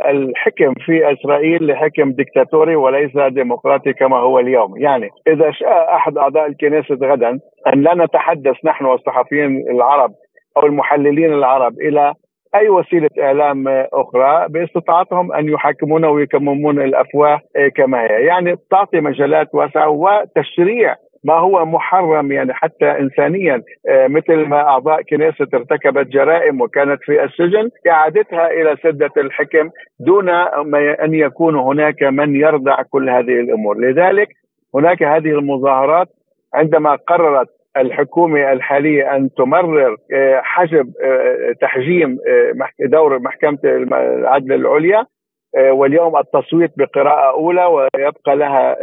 الحكم في إسرائيل لحكم ديكتاتوري وليس ديمقراطي كما هو اليوم، يعني إذا شاء أحد أعضاء الكنيست غدا أن لا نتحدث نحن الصحفيين العرب أو المحللين العرب إلى أي وسيلة إعلام أخرى باستطاعتهم أن يحكمون ويكممون الأفواه كما هي، يعني تعطي مجالات واسعة وتشريع ما هو محرم يعني حتى انسانيا. مثل ما أعضاء كنيسة ارتكبت جرائم وكانت في السجن إعادتها إلى سدة الحكم دون أن يكون هناك من يرضع كل هذه الأمور، لذلك هناك هذه المظاهرات عندما قررت الحكومة الحالية أن تمرر آه، حجب آه، تحجيم آه، دور محكمة العدل العليا واليوم التصويت بقراءة أولى ويبقى لها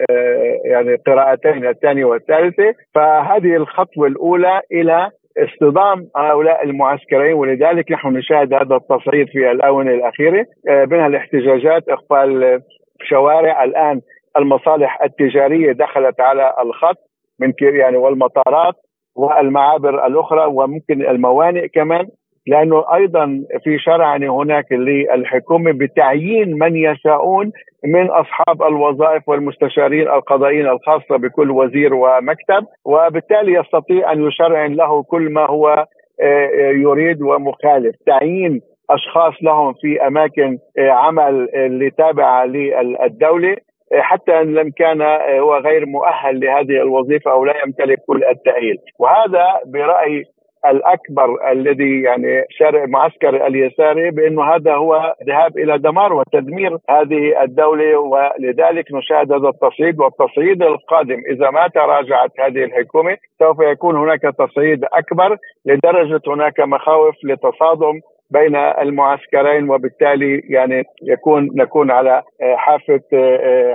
يعني قراءتين الثانية والثالثة. فهذه الخطوة الأولى إلى اصطدام هؤلاء المعسكرين ولذلك نحن نشاهد هذا التصعيد في الآونة الأخيرة منها الاحتجاجات. إقفال شوارع الآن المصالح التجارية دخلت على الخط. من يعني والمطارات والمعابر الأخرى وممكن الموانئ كمان لأنه أيضا في شرع هناك للحكومة بتعيين من يشاءون من أصحاب الوظائف والمستشارين القضائيين الخاصة بكل وزير ومكتب وبالتالي يستطيع أن يشرع له كل ما هو آه، آه، يريد ومخالف. تعيين أشخاص لهم في أماكن آه، عمل اللي تابعه للدولة حتى إن لم كان هو غير مؤهل لهذه الوظيفة أو لا يمتلك كل التأهيل، وهذا برايي الأكبر الذي يعني شارع المعسكر اليساري بأنه هذا هو ذهاب إلى دمار وتدمير هذه الدولة ولذلك نشاهد هذا التصعيد والتصعيد القادم. إذا ما تراجعت هذه الحكومة سوف يكون هناك تصعيد أكبر لدرجة هناك مخاوف لتصادم بين المعسكرين وبالتالي يعني يكون نكون على حافة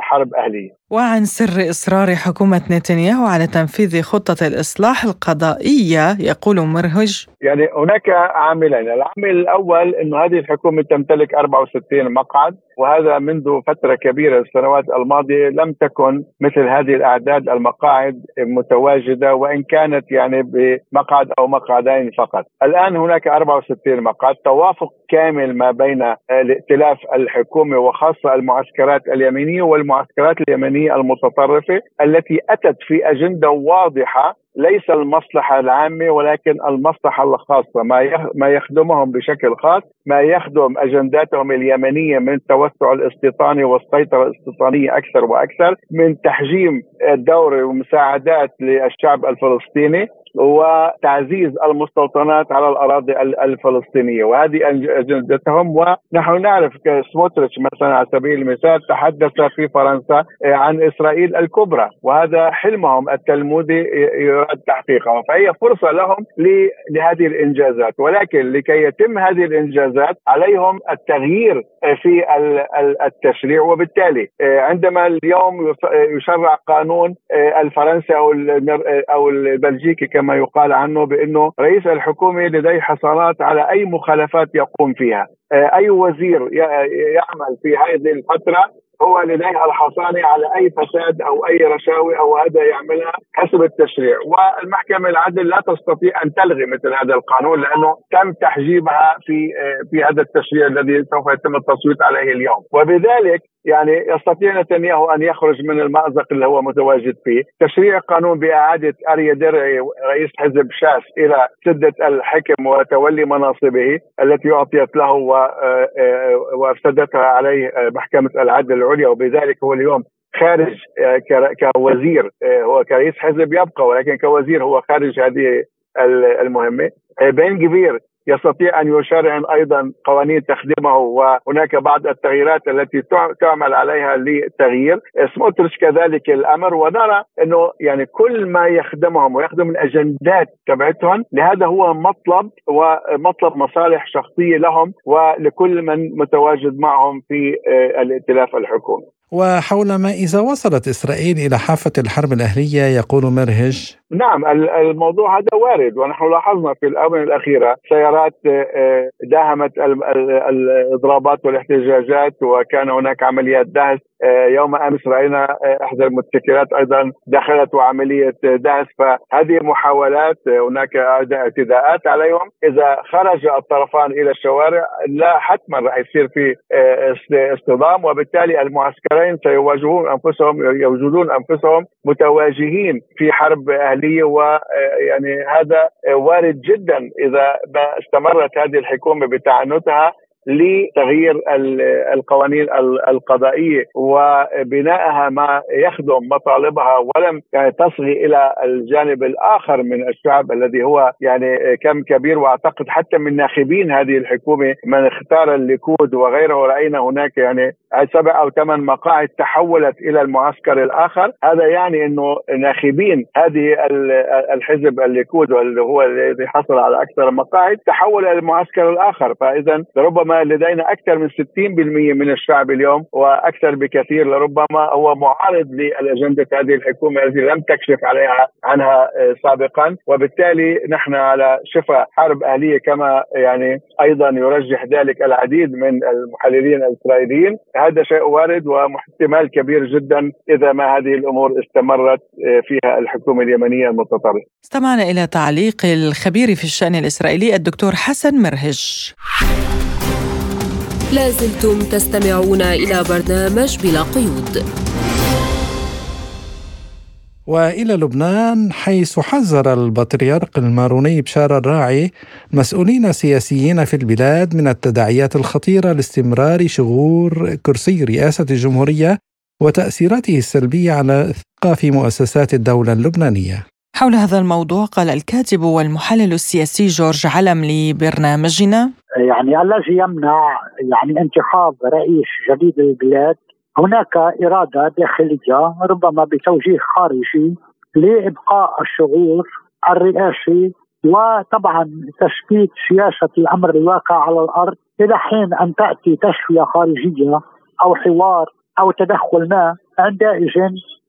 حرب أهلية. وعن سر إصرار حكومة نتنياهو على تنفيذ خطة الإصلاح القضائية يقول مرهج. يعني هناك عاملين، العامل الأول إنه هذه الحكومة تمتلك 64 مقعد وهذا منذ فترة كبيرة السنوات الماضية لم تكن مثل هذه الأعداد المقاعد متواجدة وإن كانت يعني بمقعد أو مقعدين فقط. الآن هناك 64 مقعد توافق كامل ما بين الائتلاف الحكومي وخاصة المعسكرات اليمينية والمعسكرات اليمنيه المتطرفة التي أتت في أجندة واضحة ليس المصلحة العامة ولكن المصلحة الخاصة ما ما يخدمهم بشكل خاص ما يخدم أجنداتهم اليمنية من التوسع الاستيطاني والسيطرة الاستيطانية أكثر وأكثر من تحجيم الدور ومساعدات للشعب الفلسطيني. وتعزيز المستوطنات على الأراضي الفلسطينية وهذه أجندتهم ونحن نعرف سموتريتش مثلا على سبيل المثال تحدث في فرنسا عن إسرائيل الكبرى وهذا حلمهم التلمودي يراد تحقيقه فهي فرصة لهم لهذه الإنجازات ولكن لكي يتم هذه الإنجازات عليهم التغيير في التشريع وبالتالي عندما اليوم يشرع قانون الفرنسي أو أو البلجيكي كما كما يقال عنه بأنه رئيس الحكومة لديه حصانات على أي مخالفات يقوم فيها. آه، أي وزير يعمل في هذه الفترة هو لديه الحصانة على أي فساد أو أي رشاوي أو هذا يعملها حسب التشريع. والمحكمة العدل لا تستطيع أن تلغي مثل هذا القانون لأنه تم تحجيبها في آه، في هذا التشريع الذي سوف يتم التصويت عليه اليوم. وبذلك يعني يستطيع نتنياهو أن يخرج من المأزق اللي هو متواجد فيه، تشريع قانون بإعادة أريا درعي رئيس حزب شاس إلى سدة الحكم وتولي مناصبه التي أعطيت له آه، آه، وافسدتها عليه آه، محكمة العدل العليا. وبذلك هو اليوم خارج كوزير هو كرئيس حزب يبقى ولكن كوزير هو خارج هذه المهمة. بين كبير يستطيع أن يشرع أيضا قوانين تخدمه وهناك بعض التغييرات التي تعمل عليها للتغيير. سموتريتش كذلك الأمر ونرى إنه يعني كل ما يخدمهم ويخدم الأجندات تبعتهم لهذا هو مطلب ومطلب مصالح شخصية لهم ولكل من متواجد معهم في آه، الائتلاف الحكومي. وحول ما إذا وصلت إسرائيل إلى حافة الحرب الأهلية يقول مرهج نعم الموضوع هذا وارد ونحن لاحظنا في الآونة الأخيرة سيارات آه، داهمت الإضرابات والاحتجاجات وكان هناك عمليات دهس. آه، يوم أمس رأينا آه، إحدى المتكلات أيضا دخلت وعملية دهس. فهذه محاولات هناك اعتداءات عليهم. إذا خرج الطرفان إلى الشوارع لا حتما راح يصير في اصطدام. وبالتالي المعسكرين سيواجهون أنفسهم يوجدون أنفسهم متواجهين في حرب أهلية ويعني هذا وارد جدا إذا استمرت هذه الحكومة بتعنتها. لتغيير القوانين القضائية وبنائها ما يخدم مطالبها ولم يعني تصغي إلى الجانب الآخر من الشعب الذي هو يعني كم كبير وأعتقد حتى من ناخبين هذه الحكومة من اختار الليكود وغيره. رأينا هناك يعني سبع أو ثمان مقاعد تحولت إلى المعسكر الآخر. هذا يعني إنه ناخبين هذه الحزب الليكود واللي هو الذي حصل على أكثر مقاعد تحول إلى المعسكر الآخر. فاذا ربما لدينا أكثر من 60% من الشعب اليوم وأكثر بكثير لربما هو معارض لاجنده هذه الحكومة التي لم تكشف عليها عنها آه، سابقا وبالتالي نحن على شفا حرب اهليه كما يعني أيضا يرجح ذلك العديد من المحللين الإسرائيليين هذا شيء وارد واحتمال كبير جدا إذا ما هذه الأمور استمرت آه، فيها الحكومة اليمنية المتطرفة. استمعنا إلى تعليق الخبير في الشأن الإسرائيلي الدكتور حسن مرهج. لازلتم تستمعون إلى برنامج بلا قيود وإلى لبنان حيث حذر البطريرك الماروني بشار الراعي مسؤولين سياسيين في البلاد من التداعيات الخطيرة لاستمرار شغور كرسي رئاسة الجمهورية وتأثيراته السلبية على الثقه في مؤسسات الدولة اللبنانية. حول هذا الموضوع قال الكاتب والمحلل السياسي جورج علم لبرنامجنا يعني الذي يمنع يعني انتخاب رئيس جديد للبلاد هناك إرادة داخلية ربما بتوجيه خارجي لإبقاء الشعور الرئاسي وطبعا تثبيت سياسة الأمر الواقع على الأرض إلى حين أن تأتي تسويه خارجية أو حوار أو تدخل ما عندئذ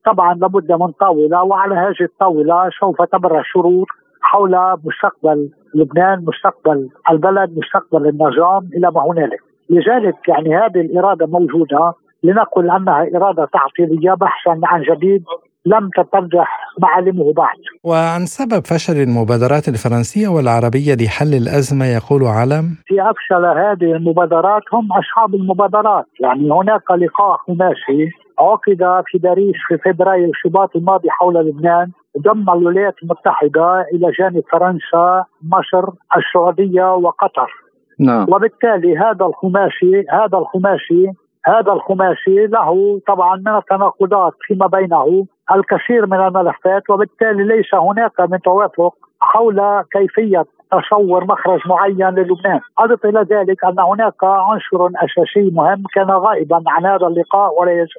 طبعا لابد من طاولة وعلى هذه الطاولة سوف تبرز شروط حول مستقبل لبنان مستقبل البلد مستقبل النظام إلى ما هنالك. لذلك يعني هذه الإرادة موجودة. لنقل أنها إرادة تعطيليه بحثا عن جديد لم تتضح معالمه بعد. وعن سبب فشل المبادرات الفرنسية والعربية لحل الأزمة يقول علم؟ في أفشل هذه المبادرات هم أصحاب المبادرات. يعني هناك لقاء خماسي عقد في باريس في فبراير الشباط الماضي حول لبنان ضم الولايات المتحدة إلى جانب فرنسا مصر السعودية وقطر نعم. وبالتالي هذا الخماسي هذا الخماسي هذا الخماسي له طبعا من التناقضات فيما بينه الكثير من الملفات وبالتالي ليس هناك من توافق حول كيفية تصور مخرج معين للبنان. أضف إلى ذلك أن هناك عنصر أساسي مهم كان غائبا عن هذا اللقاء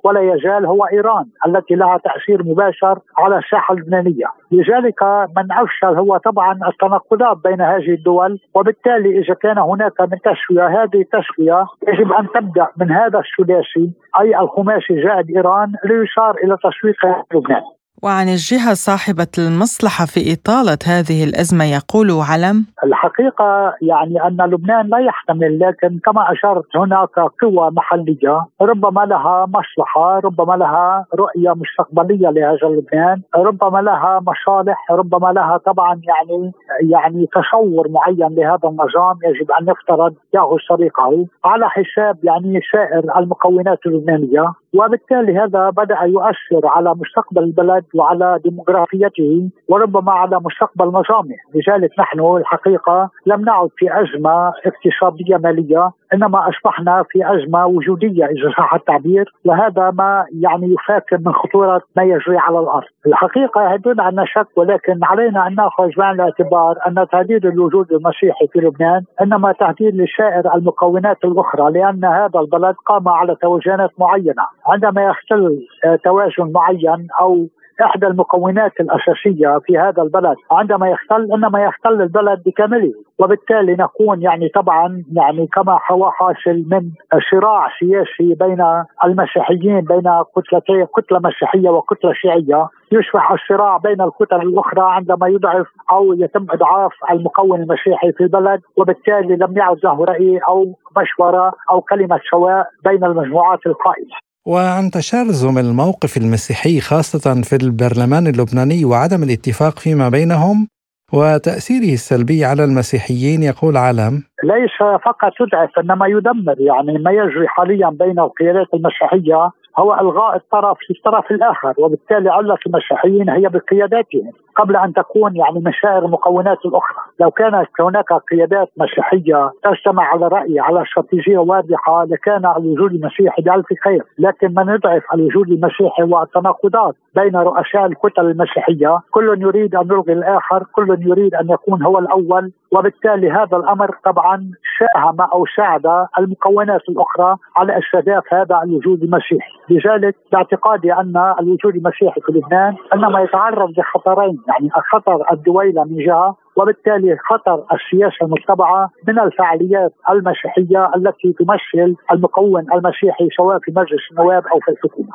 ولا يزال هو إيران التي لها تأثير مباشر على الساحة اللبنانية. لذلك من أفشل هو طبعا التناقضات بين هذه الدول وبالتالي إذا كان هناك من تسوية هذه التسوية يجب أن تبدأ من هذا الثلاثي أي الخماسي زائد إيران ليشار إلى تسويق لبنان. وعن الجهة صاحبة المصلحة في إطالة هذه الأزمة يقول علم الحقيقة يعني أن لبنان لا يحتمل لكن كما أشرت هناك قوى محلية ربما لها مصلحة ربما لها رؤية مستقبلية لهذا لبنان ربما لها مصالح ربما لها طبعا يعني يعني تصور معين لهذا النظام يجب أن يفترض يأخذ طريقه على حساب يعني سائر المكونات اللبنانية وبالتالي هذا بدأ يؤثر على مستقبل البلد وعلى ديموغرافيته وربما على مستقبل نظامه، لذلك نحن الحقيقة لم نعد في أزمة اقتصادية مالية إنما أصبحنا في أزمة وجودية إذا صح التعبير وهذا ما يعني يفاكر من خطورة ما يجري على الأرض. الحقيقة دون ان شك ولكن علينا أن نأخذ بعين الاعتبار أن تهديد الوجود المسيحي في لبنان إنما تهديد لسائر المكونات الأخرى لأن هذا البلد قام على توازنات معينة، عندما يختل توازن معين أو إحدى المكونات الأساسية في هذا البلد. عندما يختل إنما يختل البلد بكامله. وبالتالي نكون يعني طبعا يعني كما هو حاصل من صراع سياسي بين المسيحيين بين كتلتين كتلة مسيحية وكتلة شيعية. يشبه الصراع بين الكتل الأخرى عندما يضعف أو يتم إضعاف المكون المسيحي في البلد. وبالتالي لم يعد له رأي أو مشورة أو كلمة سواء بين المجموعات القائمة. وعن تشرذم الموقف المسيحي خاصة في البرلمان اللبناني وعدم الاتفاق فيما بينهم وتأثيره السلبي على المسيحيين يقول علم ليس فقط يضعف إنما يدمر يعني ما يجري حاليا بين القيادات المسيحية هو إلغاء الطرف للطرف الآخر وبالتالي علة المسيحيين هي بقياداتهم. قبل أن تكون يعني مشاعر المكونات الأخرى، لو كانت هناك قيادات مسيحية تجتمع على رأي على استراتيجية واضحة لكان الوجود المسيحي بألف خير، لكن من يضعف الوجود المسيحي والتناقضات بين رؤساء الكتل المسيحية، كل يريد أن يلغي الآخر، كل يريد أن يكون هو الأول، وبالتالي هذا الأمر طبعا ساهم أو ساعد المكونات الأخرى على استهداف هذا الوجود المسيحي، لذلك باعتقادي أن الوجود المسيحي في لبنان إنما يتعرض لخطرين. يعني خطر الدويلة من جهة وبالتالي خطر السياسة المتبعه من الفعاليات المسيحية التي تمثل المكون المسيحي سواء في مجلس النواب أو في الحكومة.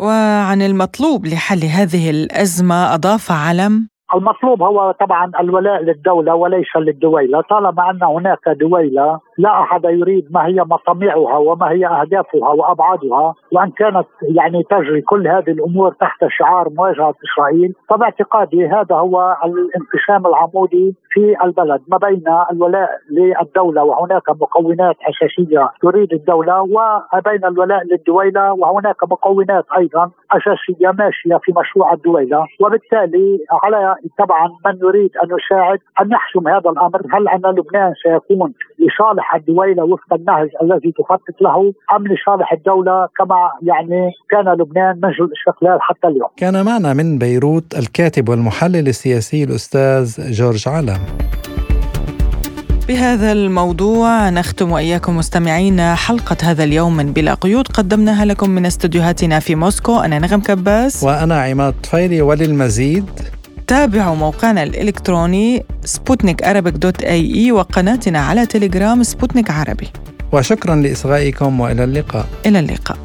وعن المطلوب لحل هذه الأزمة أضاف علم المطلوب هو طبعا الولاء للدولة وليس للدويلة طالما أن هناك دويلة لا أحد يريد ما هي مطامعها وما هي أهدافها وأبعادها وأن كانت يعني تجري كل هذه الأمور تحت شعار مواجهة إسرائيل فباعتقادي هذا هو الانقسام العمودي في البلد ما بين الولاء للدولة وهناك مكونات أساسية تريد الدولة وبين الولاء للدويلة وهناك مكونات أيضا أساسية ماشية في مشروع الدويلة. وبالتالي على طبعا من يريد أن يساعد أن يحسم هذا الأمر هل أن لبنان سيكون لصالح الدويلة وفق النهج الذي تخطط له أم لصالح الدولة كما يعني كان لبنان منذ الاستقلال حتى اليوم. كان معنا من بيروت الكاتب والمحلل السياسي الأستاذ جورج علام بهذا الموضوع نختم وإياكم مستمعين حلقة هذا اليوم من بلا قيود. قدمناها لكم من استديوهاتنا في موسكو. أنا نغم كباس. وأنا عماد طفيلي وللمزيد تابعوا موقعنا الإلكتروني سبوتنيك دوت إي إي وقناتنا على تليجرام سبوتنيك عربي. وشكرا لإصغائكم وإلى اللقاء. إلى اللقاء.